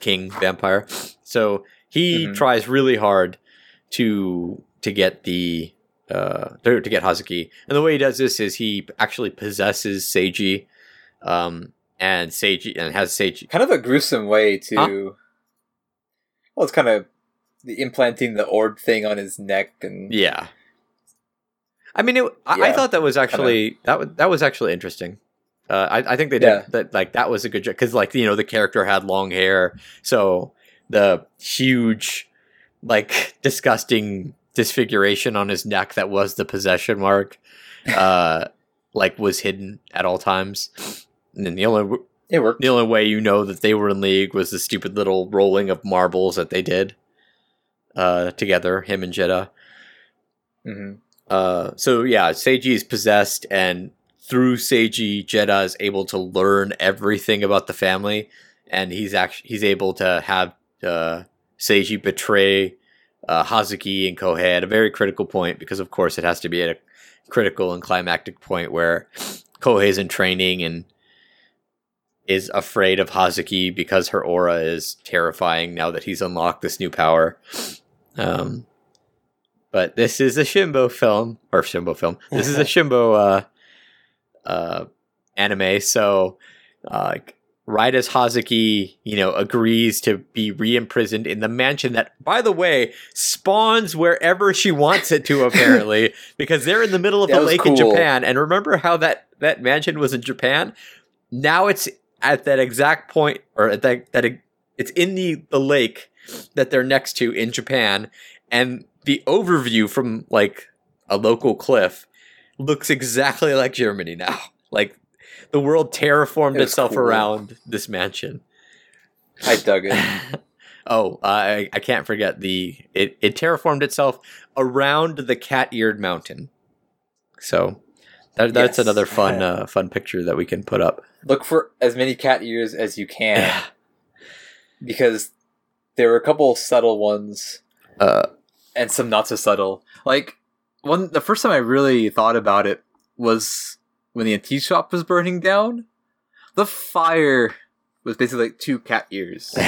king vampire. So he Mhm. tries really hard to to get the uh to, get Hazuki. And the way he does this is he actually possesses Seiji um and Seiji and has Seiji kind of a gruesome way to. Huh? Well, it's kind of implanting the orb thing on his neck, and Yeah. I mean, it, I, I thought that was actually that was that was actually interesting. Uh, I, I think they did Yeah. that. Like that was a good job because, like you know, the character had long hair, so the huge, like disgusting disfiguration on his neck that was the possession mark, uh, like was hidden at all times. And then the only it worked. the only way you know that they were in league was the stupid little rolling of marbles that they did uh, together, him and Jeddah. hmm Uh, so yeah, Seiji is possessed, and through Seiji, Jeddah is able to learn everything about the family, and he's actually he's able to have uh, Seiji betray uh, Hazuki and Kohei at a very critical point because, of course, it has to be at a critical and climactic point where Kohei's in training and is afraid of Hazuki because her aura is terrifying now that he's unlocked this new power. Um, but this is a Shimbo film or Shimbo film. This is a Shimbo uh, uh, anime. So, uh, right as Hazuki, you know, agrees to be re-imprisoned in the mansion that, by the way, spawns wherever she wants it to, apparently, because they're in the middle of That a was lake in. Japan. And remember how that that mansion was in Japan? Now it's at that exact point, or at that that it's in the the lake that they're next to in Japan, and the overview from like a local cliff looks exactly like Germany now. Like the world terraformed It itself cool. around this mansion. I dug it. oh, I I can't forget the it it terraformed itself around the cat-eared mountain. So that, that's Yes. another fun uh, fun picture that we can put up. Look for as many cat ears as you can, because there were a couple subtle ones Uh, and some not so subtle. Like one, the first time I really thought about it was when the antique shop was burning down. The fire was basically like two cat ears.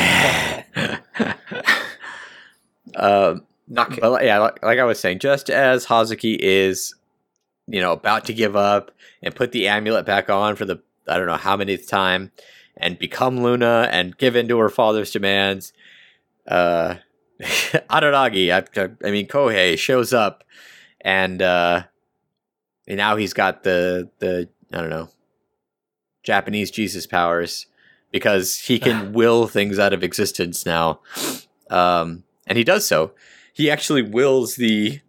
um, Not But li- yeah, like, like I was saying, just as Hazuki is, you know, about to give up and put the amulet back on for the I don't know how many time, and become Luna and give in to her father's demands, uh, Araragi, I, I mean Kohei shows up, and uh, and now he's got the the I don't know Japanese Jesus powers because he can will things out of existence now, um, and he does so. He actually wills the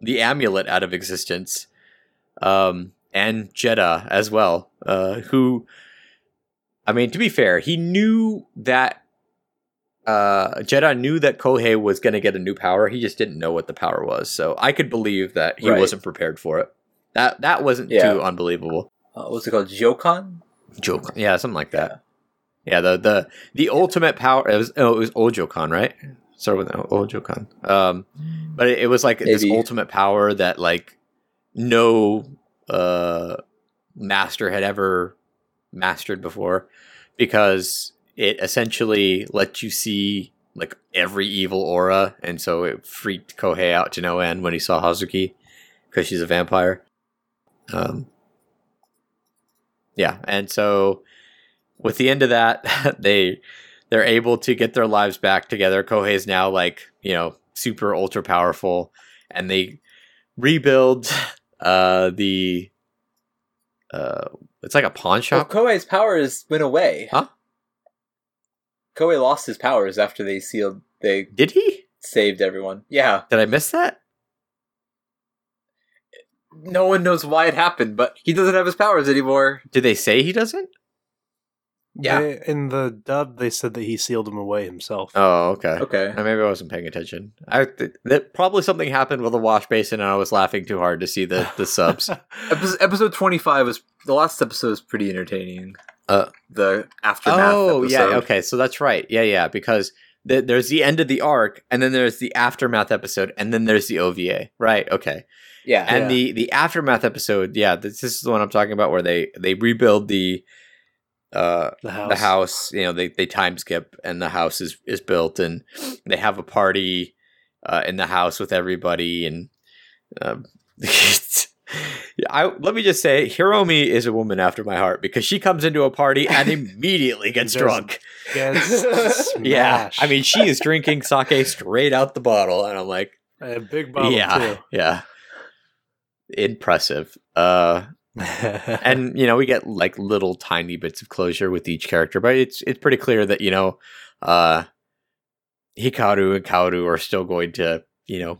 the amulet out of existence um and jeddah as well uh who i mean to be fair he knew that uh jeddah knew that kohei was going to get a new power. He just didn't know what the power was. So i could believe that he Right. wasn't prepared for it. That that wasn't Yeah. too unbelievable. Uh, what's it called? Jokan? joke yeah something like that. Yeah. The the the ultimate power it was oh it was ojokan right? Started with ojokan um but it, it was like this ultimate power that like no uh master had ever mastered before because it essentially lets you see like every evil aura and so it freaked kohei out to no end when he saw hazuki because she's a vampire um yeah and so with the end of that they they're able to get their lives back together kohei is now like you know super ultra powerful and they rebuild uh the uh it's like a pawn shop. Well, Kohei's powers went away. Huh? Kohei lost his powers after they sealed. They did he saved everyone. Yeah, did i miss that no one knows why it happened, but he doesn't have his powers anymore. did they say he doesn't Yeah. They- in the dub, they said that he sealed him away himself. Oh, okay. Okay. Uh, Maybe I wasn't paying attention. I th- that probably something happened with the wash basin, and I was laughing too hard to see the the subs. Episode, episode 25 was the last episode was pretty entertaining. Uh, the aftermath oh, episode. yeah. Okay, so that's right. Yeah, yeah. Because th- there's the end of the arc, and then there's the aftermath episode, and then there's the OVA. Right. Okay. Yeah. And Yeah. the the aftermath episode, yeah, this, this is the one I'm talking about, where they they rebuild the uh the house. the house you know they, they time skip and the house is, is built and they have a party uh, in the house with everybody and um, yeah, I, let me just say hiromi is a woman after my heart because she comes into a party and immediately gets drunk. Gets yeah i mean she is drinking sake straight out the bottle and i'm like a big bottle yeah yeah. Impressive. Uh and you know we get like little tiny bits of closure with each character but it's it's pretty clear that you know uh hikaru and kaoru are still going to you know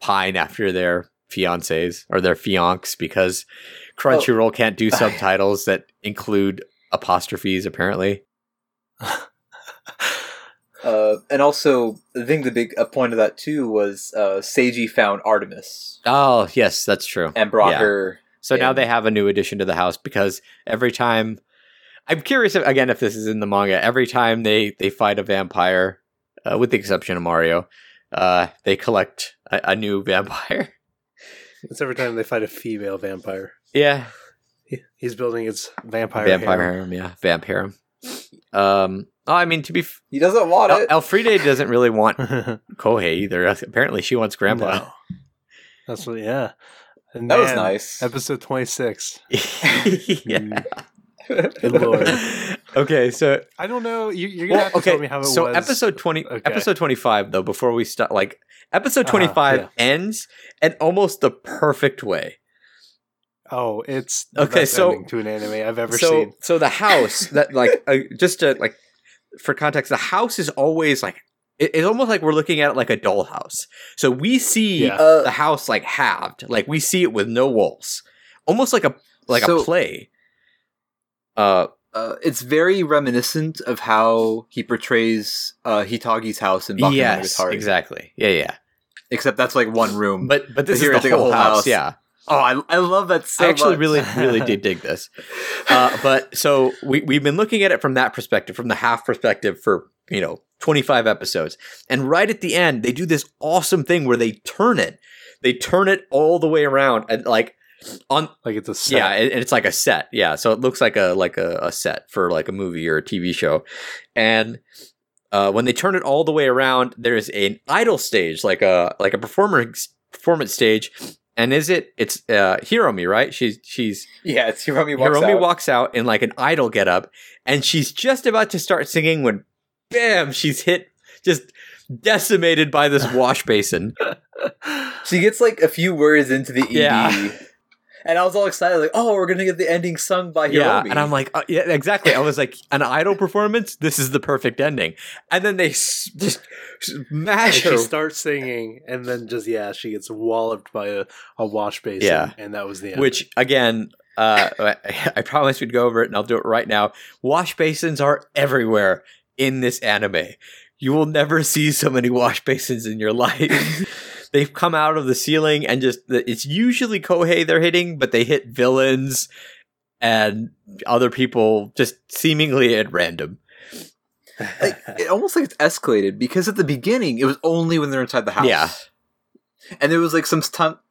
pine after their fiancés or their fiancs because crunchyroll can't do subtitles that include apostrophes apparently Uh, and also, I think the big a point of that too was uh, Seiji found Artemis oh yes that's true and brought Yeah. her. So now they have a new addition to the house because every time I'm curious if, again if this is in the manga. Every time they they fight a vampire, uh, with the exception of Mario, uh, they collect a, a new vampire. It's every time they fight a female vampire. yeah, He- He's building his vampire. vampire harem. harem. Yeah, vampire. Um. Oh, I mean to be, f- He doesn't want El- it. Elfriede doesn't really want Kohei either. Apparently, she wants Grandpa. No. That's what. Yeah. And that was man, nice. Episode twenty six. yeah. Good lord. okay, so I don't know. You, you're gonna well, have to okay. tell me how it so was. episode twenty, Okay. episode twenty-five, though. Before we start, like episode Uh-huh, twenty-five yeah. ends in almost the perfect way. Oh, it's the Okay, best so- ending to an anime I've ever so, seen. so the house that, like, uh, just to like for context, the house is always like it- it's almost like we're looking at it like a dollhouse. So we see Yeah. Uh, the house like halved, like we see it with no walls, almost like a like a play. Uh, uh, it's very reminiscent of how he portrays uh, Hitagi's house in Bakuman yes, Monogatari. exactly. Yeah, yeah. Except that's like one room. But but this Here is it's the like a whole whole house. house. Yeah. oh, I, I love that so I actually much. really, really did dig this. Uh, but so we, we've been looking at it from that perspective, from the half perspective for, you know, 25 episodes. And right at the end, they do this awesome thing where they turn it. They turn it all the way around and like on Like it's a set. yeah, and and it's like a set. Yeah, so it looks like a like a, a set for like a movie or a TV show. And uh, when they turn it all the way around, there's an idol stage, like a like a performance performance stage. And is it? It's uh, Hiromi, right? She's she's Yeah, it's Hiromi walks Hiromi out. walks out in like an idol getup, and she's just about to start singing when, bam! She's hit just decimated by this wash basin. She gets like a few words into the ED. Yeah. And I was all excited, like, oh, we're gonna get the ending sung by Hiromi. Yeah, and I'm like, uh, yeah, exactly. I was like, an idol performance. This is the perfect ending. And then they s- just And smash she starts singing, and then just yeah, she gets walloped by a, a wash basin. Yeah. and that was the end. Which again, uh, I, I promised we'd go over it, and I'll do it right now. Wash basins are everywhere in this anime. You will never see so many wash basins in your life. They've come out of the ceiling and just it's usually Kohei they're hitting, but they hit villains and other people just seemingly at random. like it almost like it's escalated because at the beginning it was only when they're inside the house. Yeah. And there was like some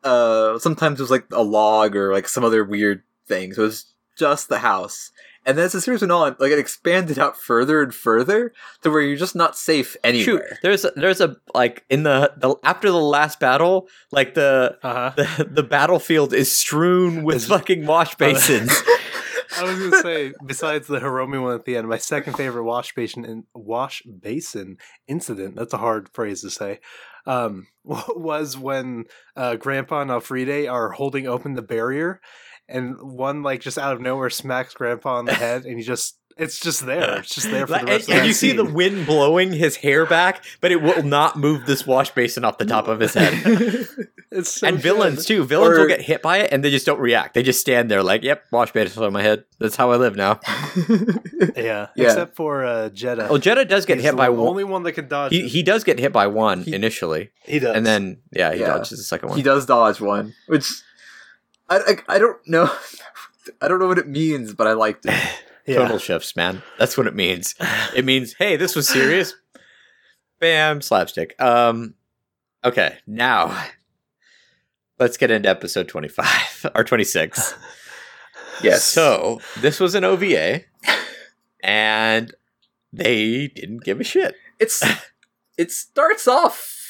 uh sometimes it was like a log or like some other weird thing. So it was just the house. And then as the series went on, like it expanded out further and further to where you're just not safe Shoot, anywhere. there's a, there's a like in the, the after the last battle, like the uh-huh. the, the battlefield is strewn with Is- fucking wash basins. I was gonna say, besides the Hiromi one at the end, my second favorite wash basin in, wash basin incident. That's a hard phrase to say. Um, was when uh, Grandpa and Elfriede are holding open the barrier, and one like just out of nowhere smacks Grandpa on the head, and he just It's just there. It's just there for the rest and, of and the you see the wind blowing his hair back, but it will not move this wash basin off the top of his head. It's so and good. villains too. Villains Or- will get hit by it and they just don't react. They just stand there like, "Yep, wash basin on my head. That's how I live now." Yeah, Yeah. except for uh, Jeddah. Oh, Jeddah does get He's hit the by one. only one that can dodge. He he does get hit by one He- initially, he does, and then yeah, he Yeah. dodges the second one. he does dodge one, which I, I, I don't know. I don't know what it means, but I liked it. yeah. Tonal shifts, man. That's what it means. It means, hey, this was serious. Bam, slapstick. Um, okay, now let's get into episode twenty-five or twenty-six. Yes. So this was an OVA, and they didn't give a shit. it's it starts off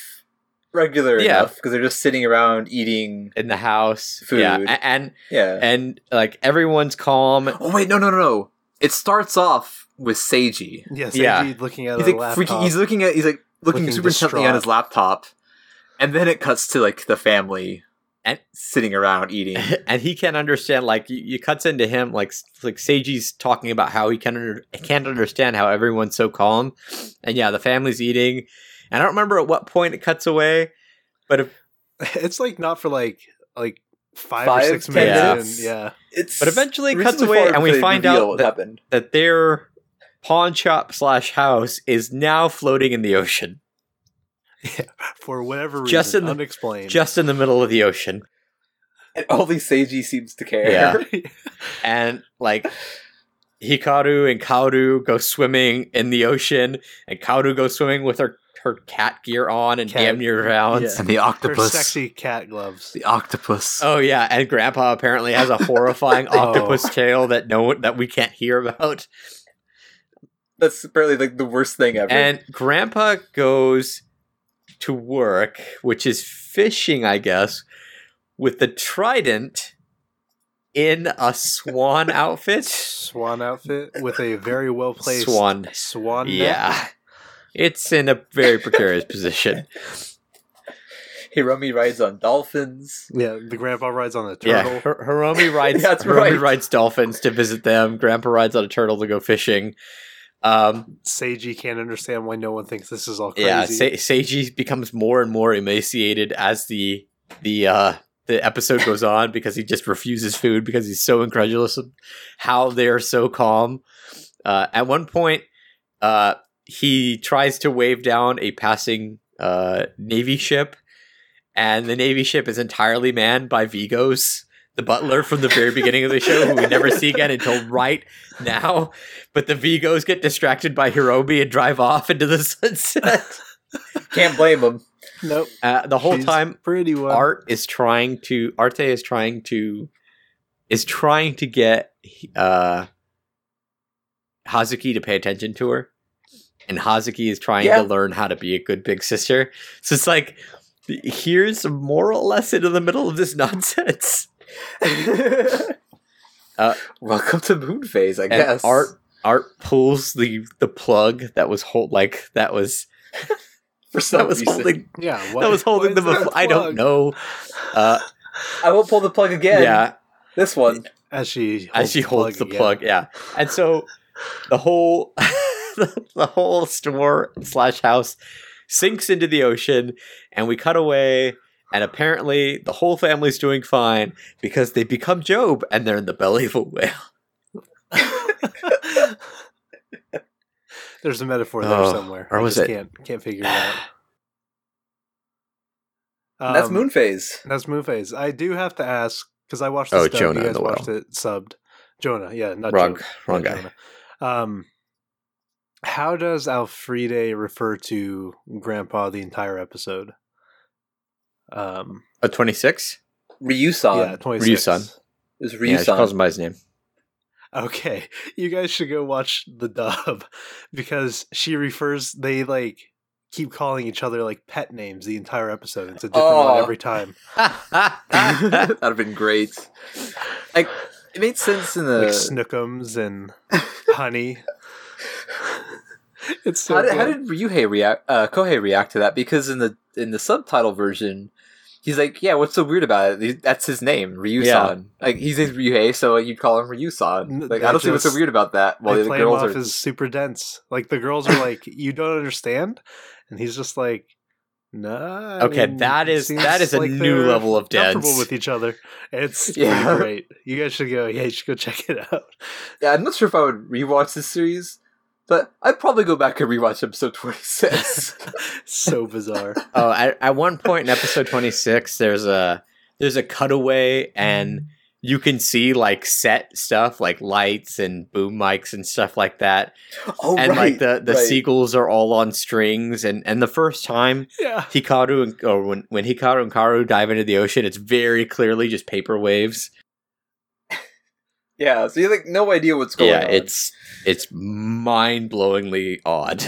regular Yeah. enough because they're just sitting around eating. in the house. Food. Yeah, a- and Yeah. and like everyone's calm. oh wait, no, no, no, no. It starts off with Seiji. Yes, Seiji yeah. looking at He's a like laptop. freaking. He's looking at. He's like looking, Looking super intently on his laptop, and then it cuts to like the family And- sitting around eating. and he can't understand. Like you, you cuts into him, like like Seiji's talking about how he can under, can't understand how everyone's so calm, and yeah, the family's eating. And I don't remember at what point it cuts away, but if, it's like not for like like five, Five, or six ten minutes. minutes? in, yeah, It's but eventually it cuts away, and we find out what that, happened. that their pawn shop slash house is now floating in the ocean, for whatever reason, Just in the- unexplained. just in the middle of the ocean. And only Seiji seems to care. Yeah. and like Hikaru and Kaoru go swimming in the ocean, and Kaoru goes swimming with her her cat gear on and Cat- damn near drowns. yeah. and the octopus. Her octopus. sexy cat gloves. The octopus. Oh yeah, and Grandpa apparently has a horrifying Oh. octopus tail that no one, that we can't hear about. That's apparently like the worst thing ever. And Grandpa goes to work, which is fishing, I guess, with the trident in a swan outfit. Swan outfit with a very well placed Swan. swan. neck. Yeah. It's in a very precarious position. Hiromi rides on dolphins. yeah. The grandpa rides on a Yeah, turtle. Hir- Hiromi rides. That's Hiromi right. rides dolphins to visit them. Grandpa rides on a turtle to go fishing. Um, Seiji can't understand why no one thinks this is all crazy. yeah, Se- Seiji becomes more and more emaciated as the the uh, the episode goes on because he just refuses food because he's so incredulous of how they're so calm. Uh, at one point, uh, he tries to wave down a passing uh, navy ship, and the navy ship is entirely manned by Vigos, the butler from the very beginning of the show, who we never see again until right now. But the Vigos get distracted by Hiromi and drive off into the sunset. Can't blame them. nope. Uh, the whole She's time, pretty well. Art is trying to Arte is trying to is trying to get uh Hazuki to pay attention to her. And Hazuki is trying Yeah. to learn how to be a good big sister. So it's like here's a moral lesson in the middle of this nonsense. Uh, Welcome to Moon Phase, I guess. Art Art pulls the the plug that was hold like that was for some that was reason. holding Yeah. that was holding the them. I don't know. Uh, I won't pull the plug again. yeah, This one. As she holds as she holds the again. plug, yeah. And so the whole the whole store slash house sinks into the ocean, and we cut away. And apparently, the whole family's doing fine because they become Job and they're in the belly of a whale. There's a metaphor there Oh, somewhere. or I was just it- Can't can't figure it out. That's Um, Moon Phase. That's Moon Phase. I do have to ask because I watched. Oh, This dub, Jonah You guys the watched it subbed. Jonah, yeah, not Wrong, Jonah, wrong not guy. Jonah. Um, how does Elfriede refer to Grandpa the entire episode? Um, A twenty six. Ryusan. yeah, twenty six. Ryusan. It's Yeah, she calls Ryusan. him by his name. Okay, you guys should go watch the dub because she refers. They like keep calling each other like pet names the entire episode. It's a different one Oh. every time. That'd have been great. Like it made sense in the. like Snookums and Honey. it's so how, did, how did Ryuhei react? Uh, Kohei react to that? Because in the in the subtitle version, he's like, yeah, what's so weird about it? That's his name, Ryu-san. Like he's in Ryuhei, so you'd call him Ryu-san. Like they I don't see what's so weird about that. While they the play him girls off are as super dense. Like the girls are like, "You don't understand," and he's just like, "Nah." I Okay, mean, that it is- seems that is a like new level of comfortable dense. with each other. It's Yeah. great. You guys should go. Yeah, you should go check it out. Yeah, I'm not sure if I would rewatch this series, but I'd probably go back and rewatch episode 26. so bizarre. Oh, at, at one point in episode 26, there's a there's a cutaway and mm. you can see like set stuff like lights and boom mics and stuff like that. oh, and like the the right. seagulls are all on strings and and the first time Yeah. Hikaru and or when when Hikaru and Kaoru dive into the ocean, it's very clearly just paper waves. Yeah, so you have like no idea what's going yeah, on. Yeah, it's it's mind-blowingly odd.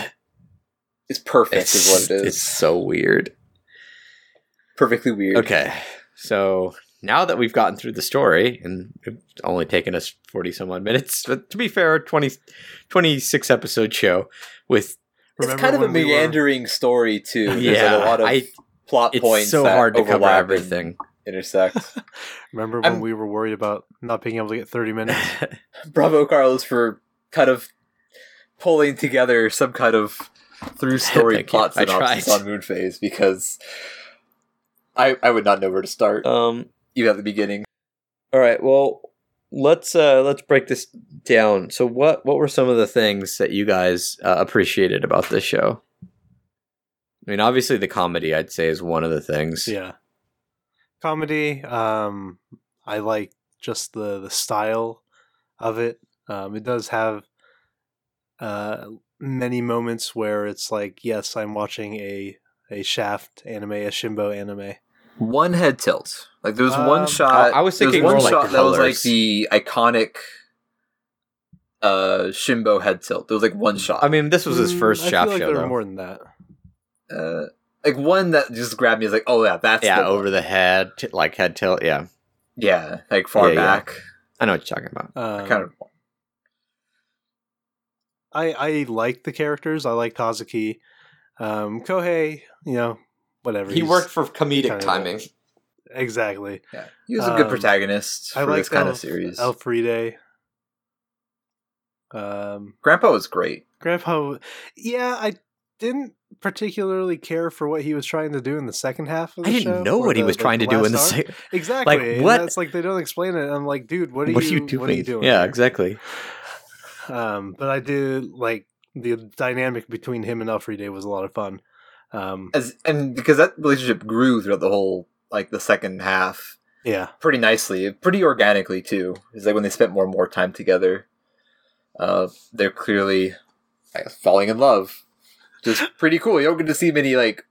it's perfect, It's, is what it is. it's so weird. perfectly weird. Okay, so now that we've gotten through the story, and it's only taken us 40 some odd minutes, but to be fair, 20, 26 episode show with, It's kind of a when we were- meandering story too. There's like yeah, a lot of I, plot it's points. so that hard to cover overlap and everything. Intersect. Remember when I'm- we were worried about not being able to get 30 minutes? Bravo, Carlos, for kind of pulling together some kind of through story Thank plot I synopsis tried. on Moon Phase because I I would not know where to start um, even at the beginning. all right, well, let's uh let's break this down. So what what were some of the things that you guys uh, appreciated about this show? I mean, obviously the comedy I'd say is one of the things. yeah. Comedy. Um, I like just the the style of it. Um, it does have uh many moments where it's like, yes, I'm watching a a Shaft anime, a Shimbo anime. One head tilt. Like there was Um, one shot. I- I was there thinking one more like shot the that was like the iconic uh Shimbo head tilt. There was like one shot. I mean, this was his Mm, first I Shaft feel like show, there though. were more than that. uh, like one that just grabbed me. Is like, oh yeah, that's yeah, the one. over the head, t- like head tilt. Yeah, yeah, like far Yeah, yeah. back. I know what you're talking about. Um, kind of. I I like the characters. I like Hazuki. Um, Kohei, you know, whatever. He worked for comedic kinda- timing. exactly. Yeah, he was a good Um, protagonist for I like this kind El- of series. Elfriede. Um, Grandpa was great. Grandpa. Yeah, I didn't particularly care for what he was trying to do in the second half of I the didn't show, know or what he the- was trying to do in the last arc. exactly. Like, what- That's like they don't explain it. I'm like, dude, what are what you? are you doing? What are you doing? Yeah, here? exactly. Um, but I did like the dynamic between him and Elfriede was a lot of fun. Um, As and because that relationship grew throughout the whole like the second half yeah, pretty nicely, pretty organically too. It's like when they spent more and more time together. Uh, they're clearly guess, falling in love. Just pretty cool. You don't get to see many like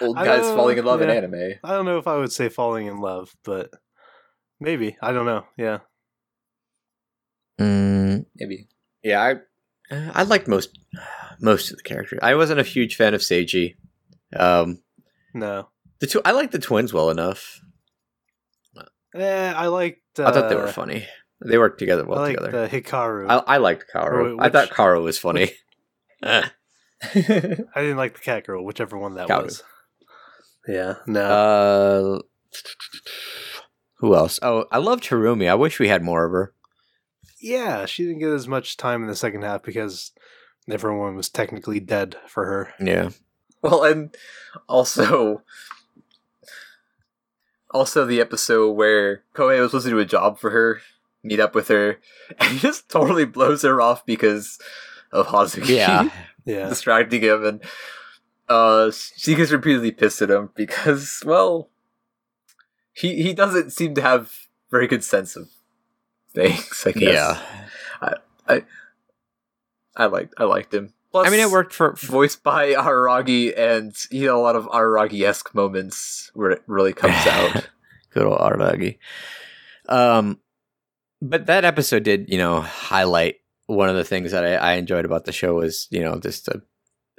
old guys falling in love in anime. I don't know if I would say falling in love, but maybe I don't know. Yeah, Mm, Maybe. yeah, I uh, I liked most most of the characters. I wasn't a huge fan of Seiji. Um, no. the two I liked the twins well enough. Eh, I liked. Uh, I thought they were funny. They worked together well I liked together. uh, Hikaru. I, I liked Karo. Wait, I thought which- was funny. Eh. I didn't like the cat girl, whichever one that Kaoru. was. Yeah, no. uh, who else? Oh, I loved Harumi. I wish we had more of her. yeah, she didn't get as much time in the second half because everyone was technically dead for her. Yeah. Well, and also, also the episode where Kohei was supposed to do a job for her, meet up with her, and he just totally blows her off because of Hazuki Yeah. Yeah, distracting him, and uh, she gets repeatedly pissed at him because, well, he he doesn't seem to have very good sense of things. I guess. Yeah. I I I liked I liked him. Plus, I mean, it worked for. voiced by Araragi, and you know a lot of Araragi esque moments where it really comes out. Good old Aragi. Um, but that episode did, you know, highlight one of the things that I, I enjoyed about the show was, you know, just the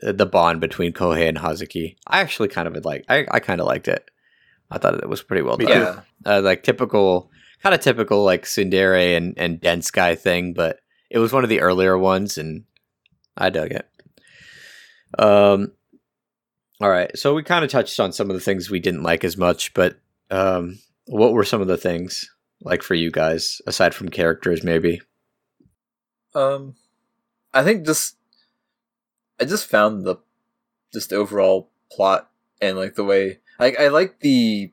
the bond between Kohei and Hazuki. I actually kind of like. I, I kind of liked it. I thought it was pretty well done. yeah, uh, like typical, kind of typical like Tsundere and and Dense guy thing, but it was one of the earlier ones, and I dug it. Um, all right, so we kind of touched on some of the things we didn't like as much, but um, what were some of the things like for you guys aside from characters? Maybe. Um, I think just I just found the just overall plot and like the way like I like the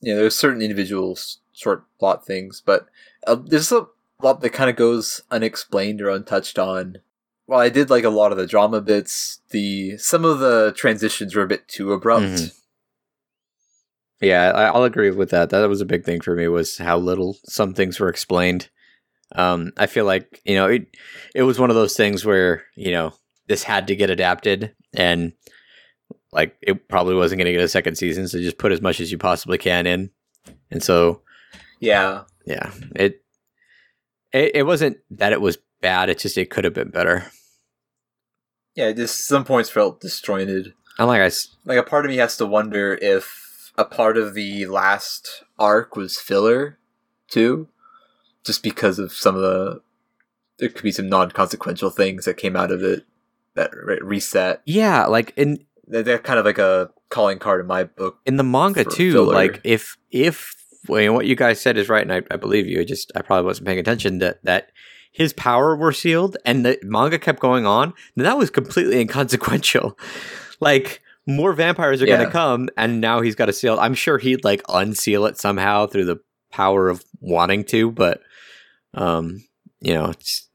you know there's certain individual short plot things, but uh, there's a lot that kind of goes unexplained or untouched on. While I did like a lot of the drama bits, the some of the transitions were a bit too abrupt. Mhm. Yeah, I, I'll agree with that. That was a big thing for me was how little some things were explained. Um, I feel like you know it. It was one of those things where you know this had to get adapted, and like it probably wasn't going to get a second season, so just put as much as you possibly can in. And so Yeah, yeah, it it, it wasn't that it was bad. It just it could have been better. yeah. Just some points felt disjointed. And like I like a part of me has to wonder if a part of the last arc was filler too just because of some of the there could be some non-consequential things that came out of it that re- reset. Yeah, like in they're, kind of like a calling card in my book in the manga too filler. like if if you know, what you guys said is right and I, I believe you I just i probably wasn't paying attention that that his power were sealed and the manga kept going on then that was completely inconsequential. Like more vampires are going to come and now he's got to seal i'm sure he'd like unseal it somehow through the power of wanting to but um you know it's,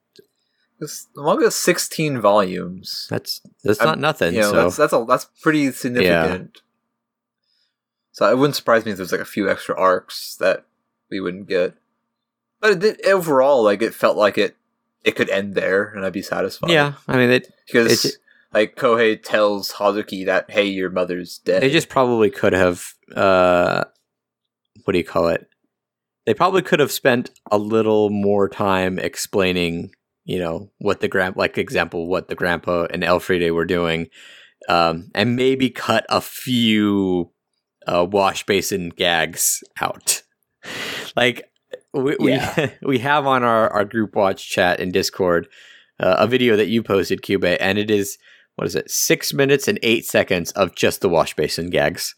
this the manga 16 volumes. That's that's I'm- not nothing you know, so that's that's a that's pretty significant. So it wouldn't surprise me if there's like a few extra arcs that we wouldn't get. But it did, overall like it felt like it it could end there and i'd be satisfied. Yeah i mean it, because It's- like Kohei tells Hazuki that hey, your mother's dead. They just probably could have uh what do you call it? They probably could have spent a little more time explaining, you know, what the grand like example what the grandpa and Elfriede were doing. Um and maybe cut a few uh wash basin gags out. like we Yeah. we, we have on our, our group watch chat in Discord uh, a video that you posted, Cube, and it is what is it, six minutes and eight seconds of just the wash basin gags.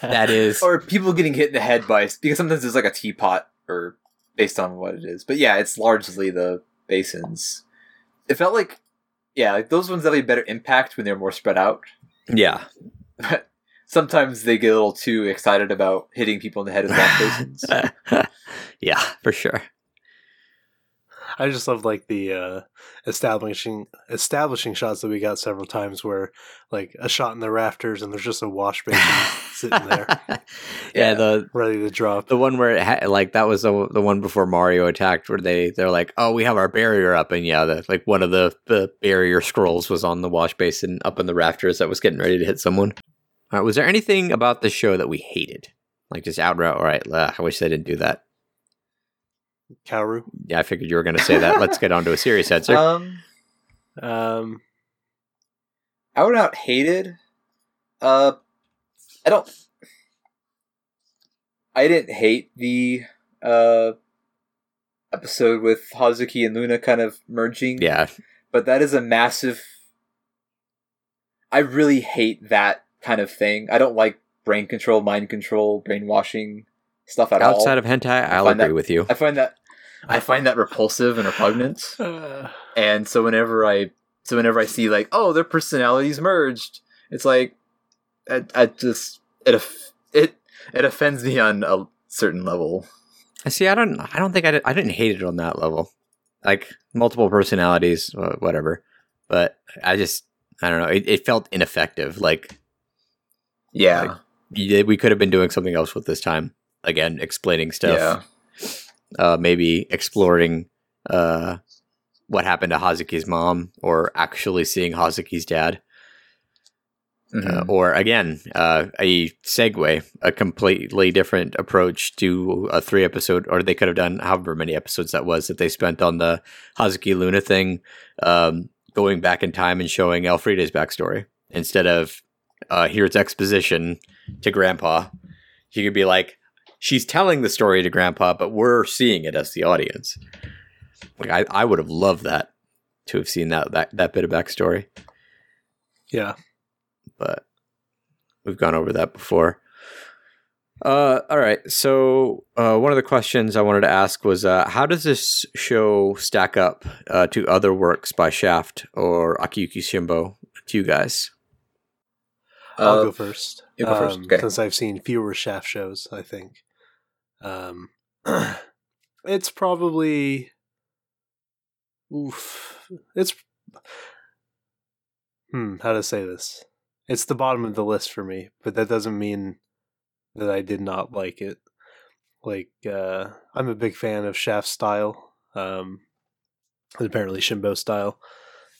That is or people getting hit in the head by because sometimes there's like a teapot or based on what it is. But yeah, it's largely the basins. It felt like yeah, like those ones have a better impact when they're more spread out. yeah. But sometimes they get a little too excited about hitting people in the head with basins. yeah, for sure. I just love like the uh, establishing establishing shots that we got several times where like a shot in the rafters and there's just a wash basin sitting there yeah, Yeah. the ready to drop. the one where it ha- like that was the, the one before Mario attacked where they they're like, "Oh, we have our barrier up." And yeah, the like one of the the barrier scrolls was on the wash basin up in the rafters that was getting ready to hit someone. All right, was there anything about the show that we hated? Like just outright, all right, ugh, I wish they didn't do that. Kaoru. Yeah, I figured you were going to say that. Let's get on to a serious answer. Um, Um, out and out hated. Uh, I don't. I didn't hate the uh episode with Hazuki and Luna kind of merging. yeah, but that is a massive. I really hate that kind of thing. I don't like brain control, mind control, brainwashing stuff at all. outside of hentai, I'll agree that- with you. I find that I find that repulsive and repugnant. uh, And so whenever I so whenever I see like oh their personalities merged, it's like I, I just it off- it it offends me on a certain level. I see. I don't. I don't think I. Did, I didn't hate it on that level. Like multiple personalities, whatever. But I just. I don't know. It, it felt ineffective. Like Yeah, Like, we could have been doing something else with this time. Again, explaining stuff. yeah, Uh, maybe exploring uh, what happened to Hazuki's mom, or actually seeing Hazuki's dad. Mhm. uh, or again uh, a segue a completely different approach to a three episode or they could have done however many episodes that was that they spent on the hazuki luna thing um, going back in time and showing elfriede's backstory instead of uh, here's exposition to grandpa you could be like she's telling the story to grandpa but we're seeing it as the audience like i, I would have loved that to have seen that, that that bit of backstory yeah. but we've gone over that before. Uh, all right. So uh, one of the questions I wanted to ask was, uh, how does this show stack up uh, to other works by Shaft or Akiyuki Shimbo to you guys? I'll Uh, go first. you go first, Um, okay. Since I've seen fewer Shaft shows, I think. Um, it's probably. Oof. It's. Hmm, how to say this? It's the bottom of the list for me, but that doesn't mean that I did not like it. Like, uh, I'm a big fan of Shaft style, um, and apparently Shimbo style.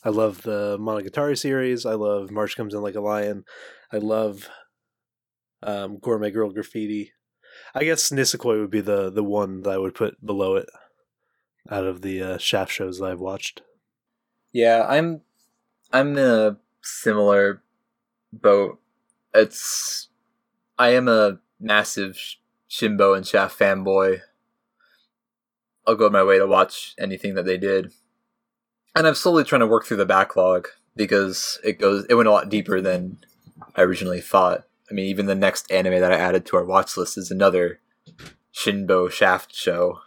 I love the Monogatari series. I love March Comes In Like a Lion. I love um, Gourmet Girl Graffiti. I guess Nisekoi would be the the one that I would put below it out of the uh, Shaft shows that I've watched. Yeah, I'm I'm in a similar boat. It's I am a massive Shimbo and Shaft fanboy. I'll go my way to watch anything that they did. And I'm slowly trying to work through the backlog because it goes it went a lot deeper than I originally thought. I mean, even the next anime that I added to our watch list is another Shinbo Shaft show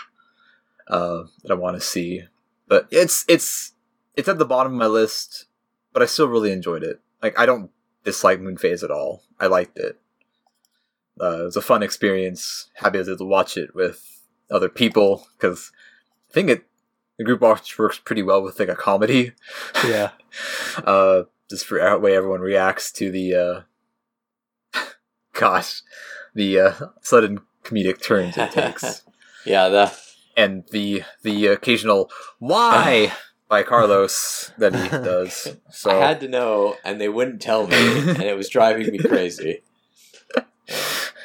uh, that I want to see. But it's it's it's at the bottom of my list, but I still really enjoyed it. Like I don't dislike Moon Phase at all. I liked it. Uh, it was a fun experience. Happy I was able to watch it with other people because I think it the group watch works pretty well with like a comedy. Yeah, uh, just for way everyone reacts to the uh, gosh, the uh, sudden comedic turns it takes Yeah, the and the the occasional why by Carlos that he does. So I had to know, and they wouldn't tell me, and it was driving me crazy.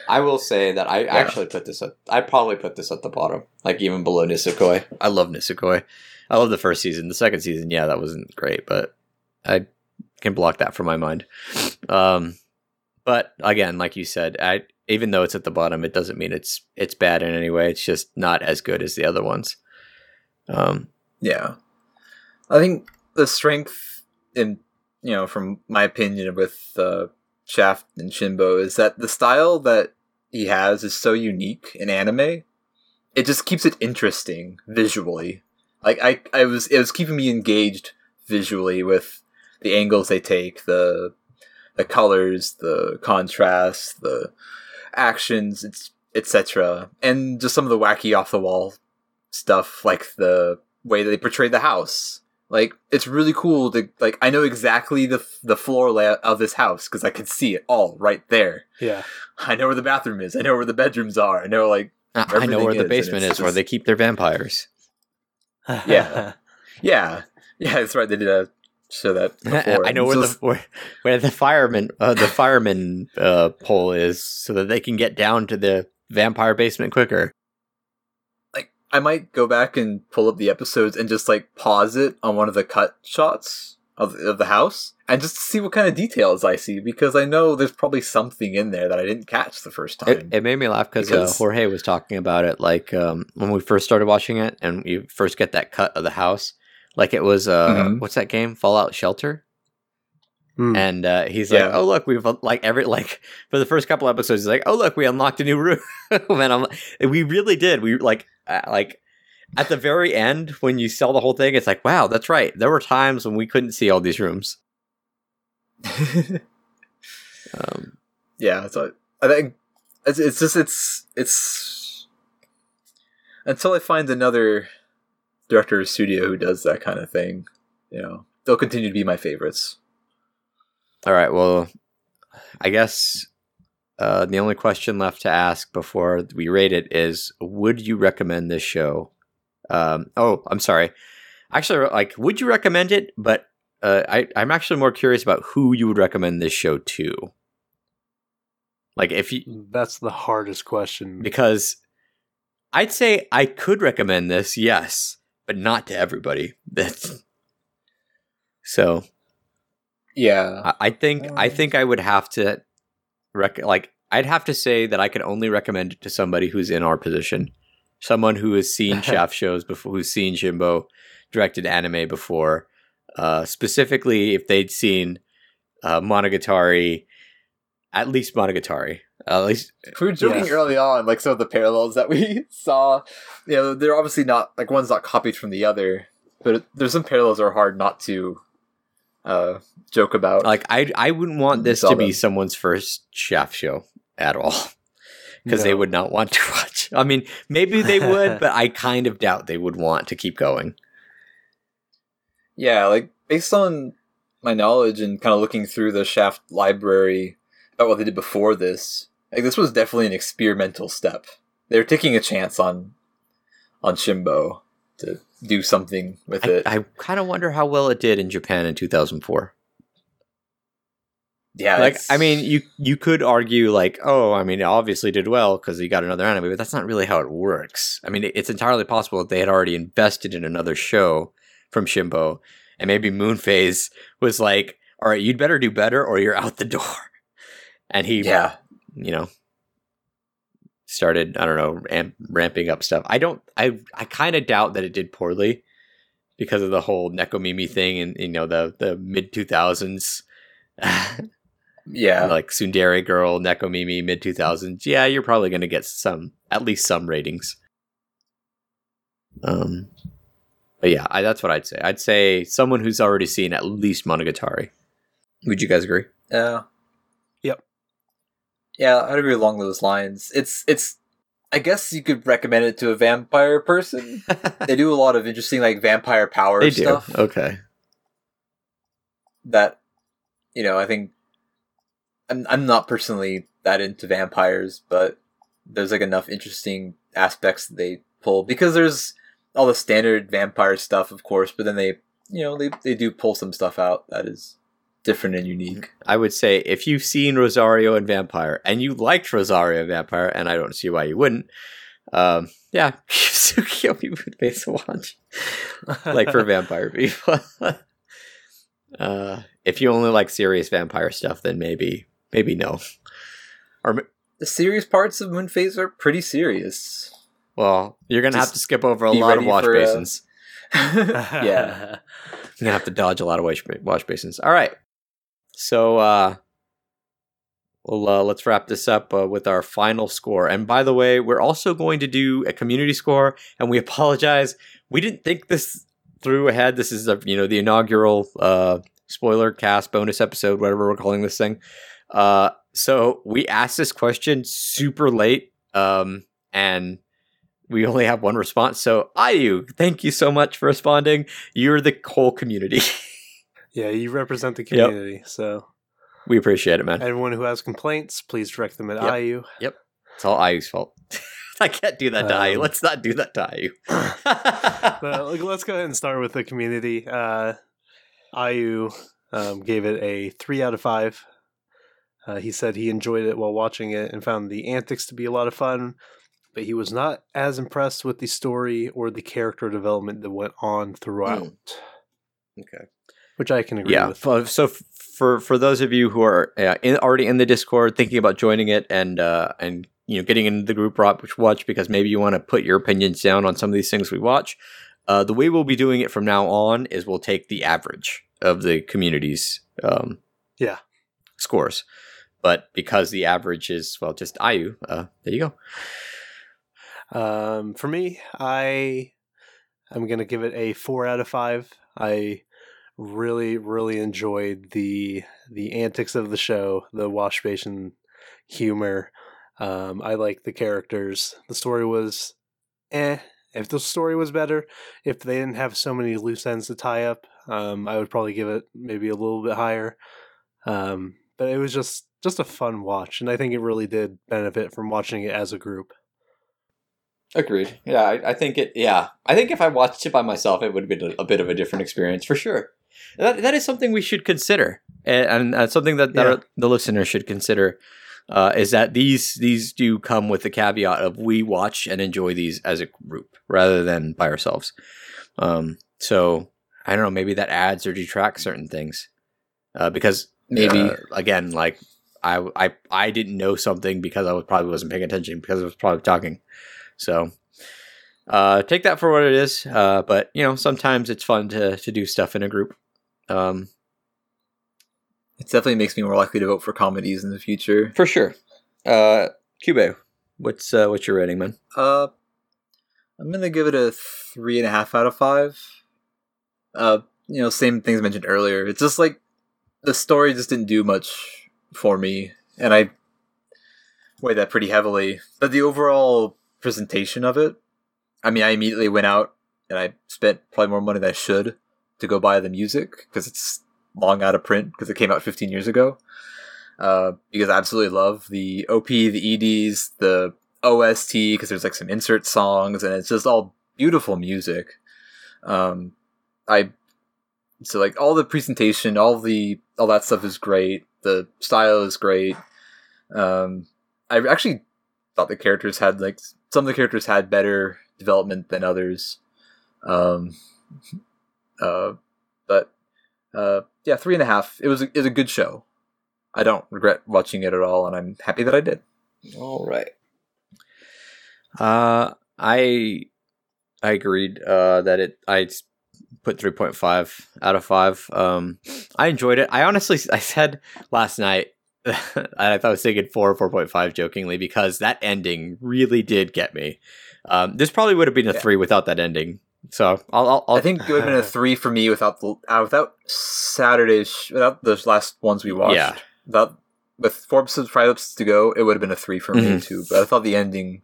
I will say that I actually put this at. I probably put this at the bottom, like even below Nisekoi. I love Nisekoi. I love the first season. The second season, yeah, that wasn't great, but I can block that from my mind. Um, but again, like you said, I even though it's at the bottom, it doesn't mean it's it's bad in any way. It's just not as good as the other ones. Um, yeah, I think the strength in you know from my opinion with uh, Shaft and Shinbo is that the style that he has is so unique in anime. It just keeps it interesting visually. Like I, I was it was keeping me engaged visually with the angles they take, the the colors, the contrast, the actions, it's etc. And just some of the wacky off the wall stuff like the way that they portrayed the house. Like it's really cool to like I know exactly the the floor layout of this house because I could see it all right there. yeah. I know where the bathroom is. I know where the bedrooms are. I know like I I know Everything where the is, basement it's is, where they keep their vampires. Yeah. yeah, yeah. That's right. They did a show that before. I know where the where, where the fireman uh, the fireman uh, pole is, so that they can get down to the vampire basement quicker. like I might go back and pull up the episodes and just like pause it on one of the cut shots of of the house and just see what kind of details I see because I know there's probably something in there that I didn't catch the first time. It, it made me laugh because uh, Jorge was talking about it, like um, when we first started watching it, and you first get that cut of the house, like it was uh, Mhm. what's that game, Fallout Shelter, Hmm. and uh, he's like, "Oh look, we've like every like for the first couple episodes, he's like, "Oh look, we unlocked a new room," and I'm we really did. We like uh, like at the very end when you sell the whole thing, it's like, wow, that's right. There were times when we couldn't see all these rooms. Um, yeah, so I think it's, it's just it's it's until I find another director or studio who does that kind of thing, you know, they'll continue to be my favorites. All right. Well, I guess uh, the only question left to ask before we rate it is: Would you recommend this show? Um, oh, I'm sorry. Actually, like, would you recommend it? But uh, I, I'm actually more curious about who you would recommend this show to. Like, if you That's the hardest question. because I'd say I could recommend this, yes, but not to everybody. That's so. Yeah, I, I think I Um, think I would have to rec- like I'd have to say that I could only recommend it to somebody who's in our position, someone who has seen Shaft shows before, who's seen Shinbo directed anime before, uh, specifically if they'd seen uh, Monogatari, at least Monogatari. At least We were joking Yeah. early on, like some of the parallels that we saw. You know, they're obviously not like one's not copied from the other, but there's some parallels that are hard not to uh, joke about. like I I wouldn't want this to be them. someone's first Shaft show at all. Because they would not want to watch. I mean, maybe they would, but I kind of doubt they would want to keep going. Yeah, like based on my knowledge and kind of looking through the Shaft library about what they did before this, like this was definitely an experimental step. They were taking a chance on on Shimbo to do something with I, it. I kind of wonder how well it did in Japan in 2004. yeah, like it's- I mean, you you could argue like, oh, I mean, it obviously did well because he got another anime, but that's not really how it works. I mean, it's entirely possible that they had already invested in another show from Shimbo, and maybe Moonphase was like, all right, you'd better do better, or you're out the door. And he, yeah, you know, started I don't know ramp, ramping up stuff. I don't, I I kind of doubt that it did poorly because of the whole Nekomimi thing and you know the the mid two thousands. yeah. like Tsundere Girl, Nekomimi, mid 2000s, yeah, you're probably going to get some, at least some ratings. Um, but yeah, I, that's what I'd say. I'd say someone who's already seen at least Monogatari. Would you guys agree? Yeah. Yep. Yeah, I'd agree along those lines. It's it's I guess you could recommend it to a vampire person. they do a lot of interesting like vampire power they do. stuff Okay. that you know, I think I'm I'm not personally that into vampires, but there's like enough interesting aspects that they pull because there's all the standard vampire stuff, of course, but then they you know, they they do pull some stuff out that is different and unique. I would say if you've seen Rosario and Vampire and you liked Rosario and Vampire, and I don't see why you wouldn't, um, yeah, Tsukuyomi would be a watch. like for vampire people. uh, if you only like serious vampire stuff, then maybe maybe no. Or The serious parts of Moonphase are pretty serious. well, you're gonna have to skip over a lot of wash basins. yeah. You're gonna have to dodge a lot of wash, wash basins. All right, so uh, well, uh, let's wrap this up uh, with our final score. And by the way, we're also going to do a community score, and we apologize. We didn't think this through ahead. This is a, you know the inaugural uh, spoiler cast bonus episode, whatever we're calling this thing. Uh, so we asked this question super late, um, and we only have one response. So Ayu, thank you so much for responding. You're the whole community. yeah, you represent the Yep. community, so we appreciate it, man. everyone who has complaints, please direct them at Yep. IU. Yep, it's all Ayu's fault. I can't do that to Ayu. Um, Let's not do that to Ayu. But let's go ahead and start with the community. Uh, IU um, gave it a three out of five. Uh, he said he enjoyed it while watching it and found the antics to be a lot of fun, but he was not as impressed with the story or the character development that went on throughout, okay. Which I can agree Yeah. with. So for for those of you who are uh, in, already in the Discord, thinking about joining it and uh, and you know getting into the group watch because maybe you want to put your opinions down on some of these things we watch. Uh, the way we'll be doing it from now on is we'll take the average of the community's um, Yeah. scores, but because the average is well just IU, uh, there you go. Um, for me, I I'm gonna give it a four out of five. I really, really enjoyed the the antics of the show, the wash basin humor. Um, I like the characters. The story was, eh. If the story was better, if they didn't have so many loose ends to tie up, um, I would probably give it maybe a little bit higher. Um, but it was just just a fun watch, and I think it really did benefit from watching it as a group. Agreed. Yeah, I, I think it. Yeah, I think if I watched it by myself, it would have been a, a bit of a different experience for sure. That that is something we should consider, and, and uh, something that, that Yeah. our, the listener should consider. Uh, is that these these do come with the caveat of we watch and enjoy these as a group rather than by ourselves. Um, so I don't know, maybe that adds or detracts certain things, uh, because Maybe. uh, again, like I I I didn't know something because I was probably wasn't paying attention because I was probably talking. So uh, take that for what it is. Uh, but you know, sometimes it's fun to to do stuff in a group. Um, it definitely makes me more likely to vote for comedies in the future. For sure. Uh, Cube, what's uh, what's your rating, man? Uh, I'm gonna give it a three and a half out of five. Uh, you know, same things mentioned earlier. It's just like the story just didn't do much for me, and I weigh that pretty heavily. But the overall presentation of it, I mean, I immediately went out and I spent probably more money than I should to go buy the music because it's long out of print because it came out 15 years ago. Uh, because I absolutely love the OP, the EDs, the OST because there's like some insert songs and it's just all beautiful music. Um, I so like all the presentation, all the all that stuff is great. The style is great. Um, I actually thought the characters had like some of the characters had better development than others. Um, uh, but uh, yeah, three and a half. It was a, it was a good show. I don't regret watching it at all, and I'm happy that I did. All right. Uh, I I agreed uh, that I put three point five out of five. Um, I enjoyed it. I honestly I said last night. I thought I was thinking four or four point five jokingly because that ending really did get me. Um, this probably would have been a Yeah. three without that ending. So I'll, I'll, I'll I think it would have been a three for me without the uh, without Saturday's without those last ones we watched. Yeah. Without with four episodes, five episodes to go, it would have been a three for me Mhm. too. But I thought the ending,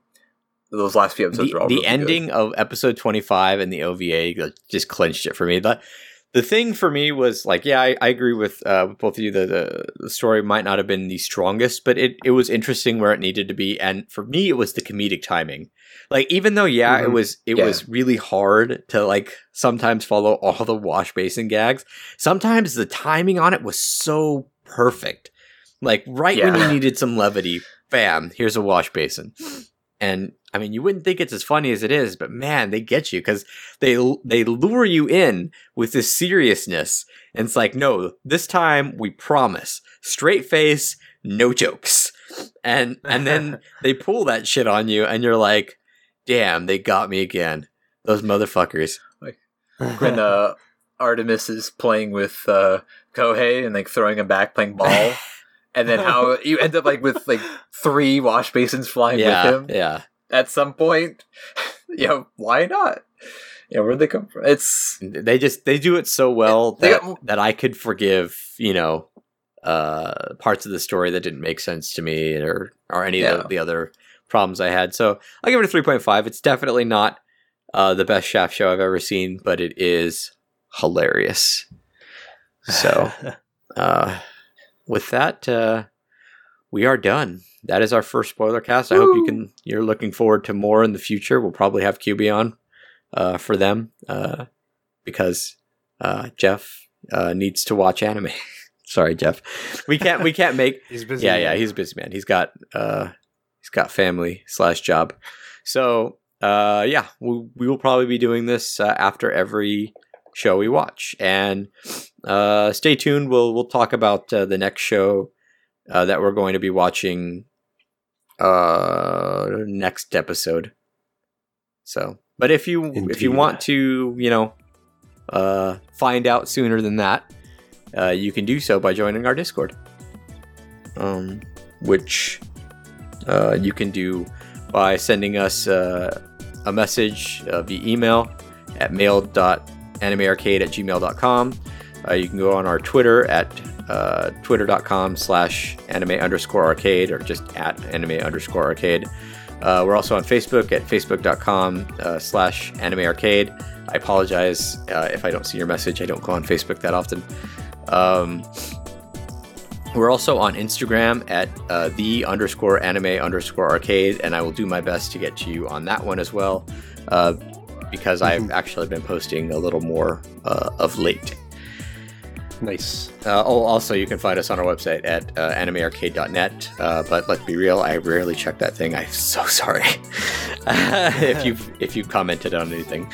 those last few episodes the, were all the really good. ending of episode 25 and the ova just clinched it for me the, the thing for me was like yeah i, I agree with, uh, both of you the, the, the story might not have been the strongest but it, it was interesting where it needed to be. And for me it was the comedic timing. Like even though yeah it Mhm. was it Yeah. was really hard to like sometimes follow all the wash basin gags sometimes the timing on it was so perfect. Like right when you needed some levity bam here's a wash basin and I mean, you wouldn't think it's as funny as it is, but man, they get you because they they lure you in with this seriousness, and it's like, no, this time we promise, straight face, no jokes, and and then they pull that shit on you, and you're like, damn, they got me again, those motherfuckers. Like when uh, Artemis is playing with uh, Kohei and like throwing him back, playing ball, and then how you end up like with like three wash basins flying yeah, with him yeah. at some point. you know, why not? Yeah, where'd they come from? It's They just they do it so well that, got- that I could forgive, you know, uh parts of the story that didn't make sense to me or or any of the, the other problems I had. So I'll give it a 3.5. It's definitely not uh the best Shaft show I've ever seen, but it is hilarious. So uh with that uh we are done. That is our first spoiler cast. I hope you can you're looking forward to more in the future. We'll probably have QB on uh for them uh because uh Jeff uh needs to watch anime. Sorry, Jeff. We can't we can't make he's busy. yeah, yeah, he's a busy man. He's got uh he's got family slash job. So uh yeah, we, we will probably be doing this uh, after every show we watch. And uh stay tuned. We'll we'll talk about uh, the next show uh, that we're going to be watching uh next episode. So, but if you if you want to, you know, uh find out sooner than that, uh, you can do so by joining our Discord, um, which uh, you can do by sending us uh, a message uh, via email at mail.animearcade at gmail.com. Uh, you can go on our Twitter at uh, twitter.com slash anime underscore arcade or just at anime underscore arcade. Uh, we're also on Facebook at facebook.com uh, slash anime arcade. I apologize uh, if I don't see your message. I don't go on Facebook that often. Um, we're also on Instagram at uh, the underscore anime underscore arcade, and I will do my best to get to you on that one as well, uh, because I've actually been posting a little more uh, of late. nice. Uh, oh, also, you can find us on our website at uh, animearcade.net. Uh, but let's be real, I rarely check that thing. I'm so sorry. if you've if you've commented on anything,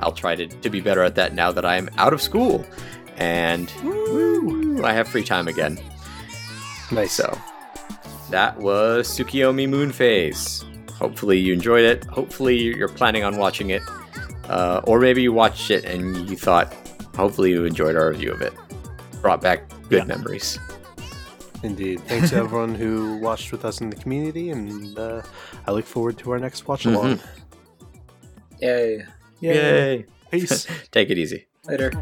I'll try to, to be better at that now that I'm out of school and woo, I have free time again. Nice. So that was Tsukuyomi Moon Phase. Hopefully you enjoyed it. Hopefully you're planning on watching it, uh, or maybe you watched it and you thought, hopefully you enjoyed our review of it. Brought back good Yeah. memories. Indeed. Thanks to everyone who watched with us in the community, and uh, I look forward to our next watch along. yay Yay. Yay! Peace. Take it easy. Later.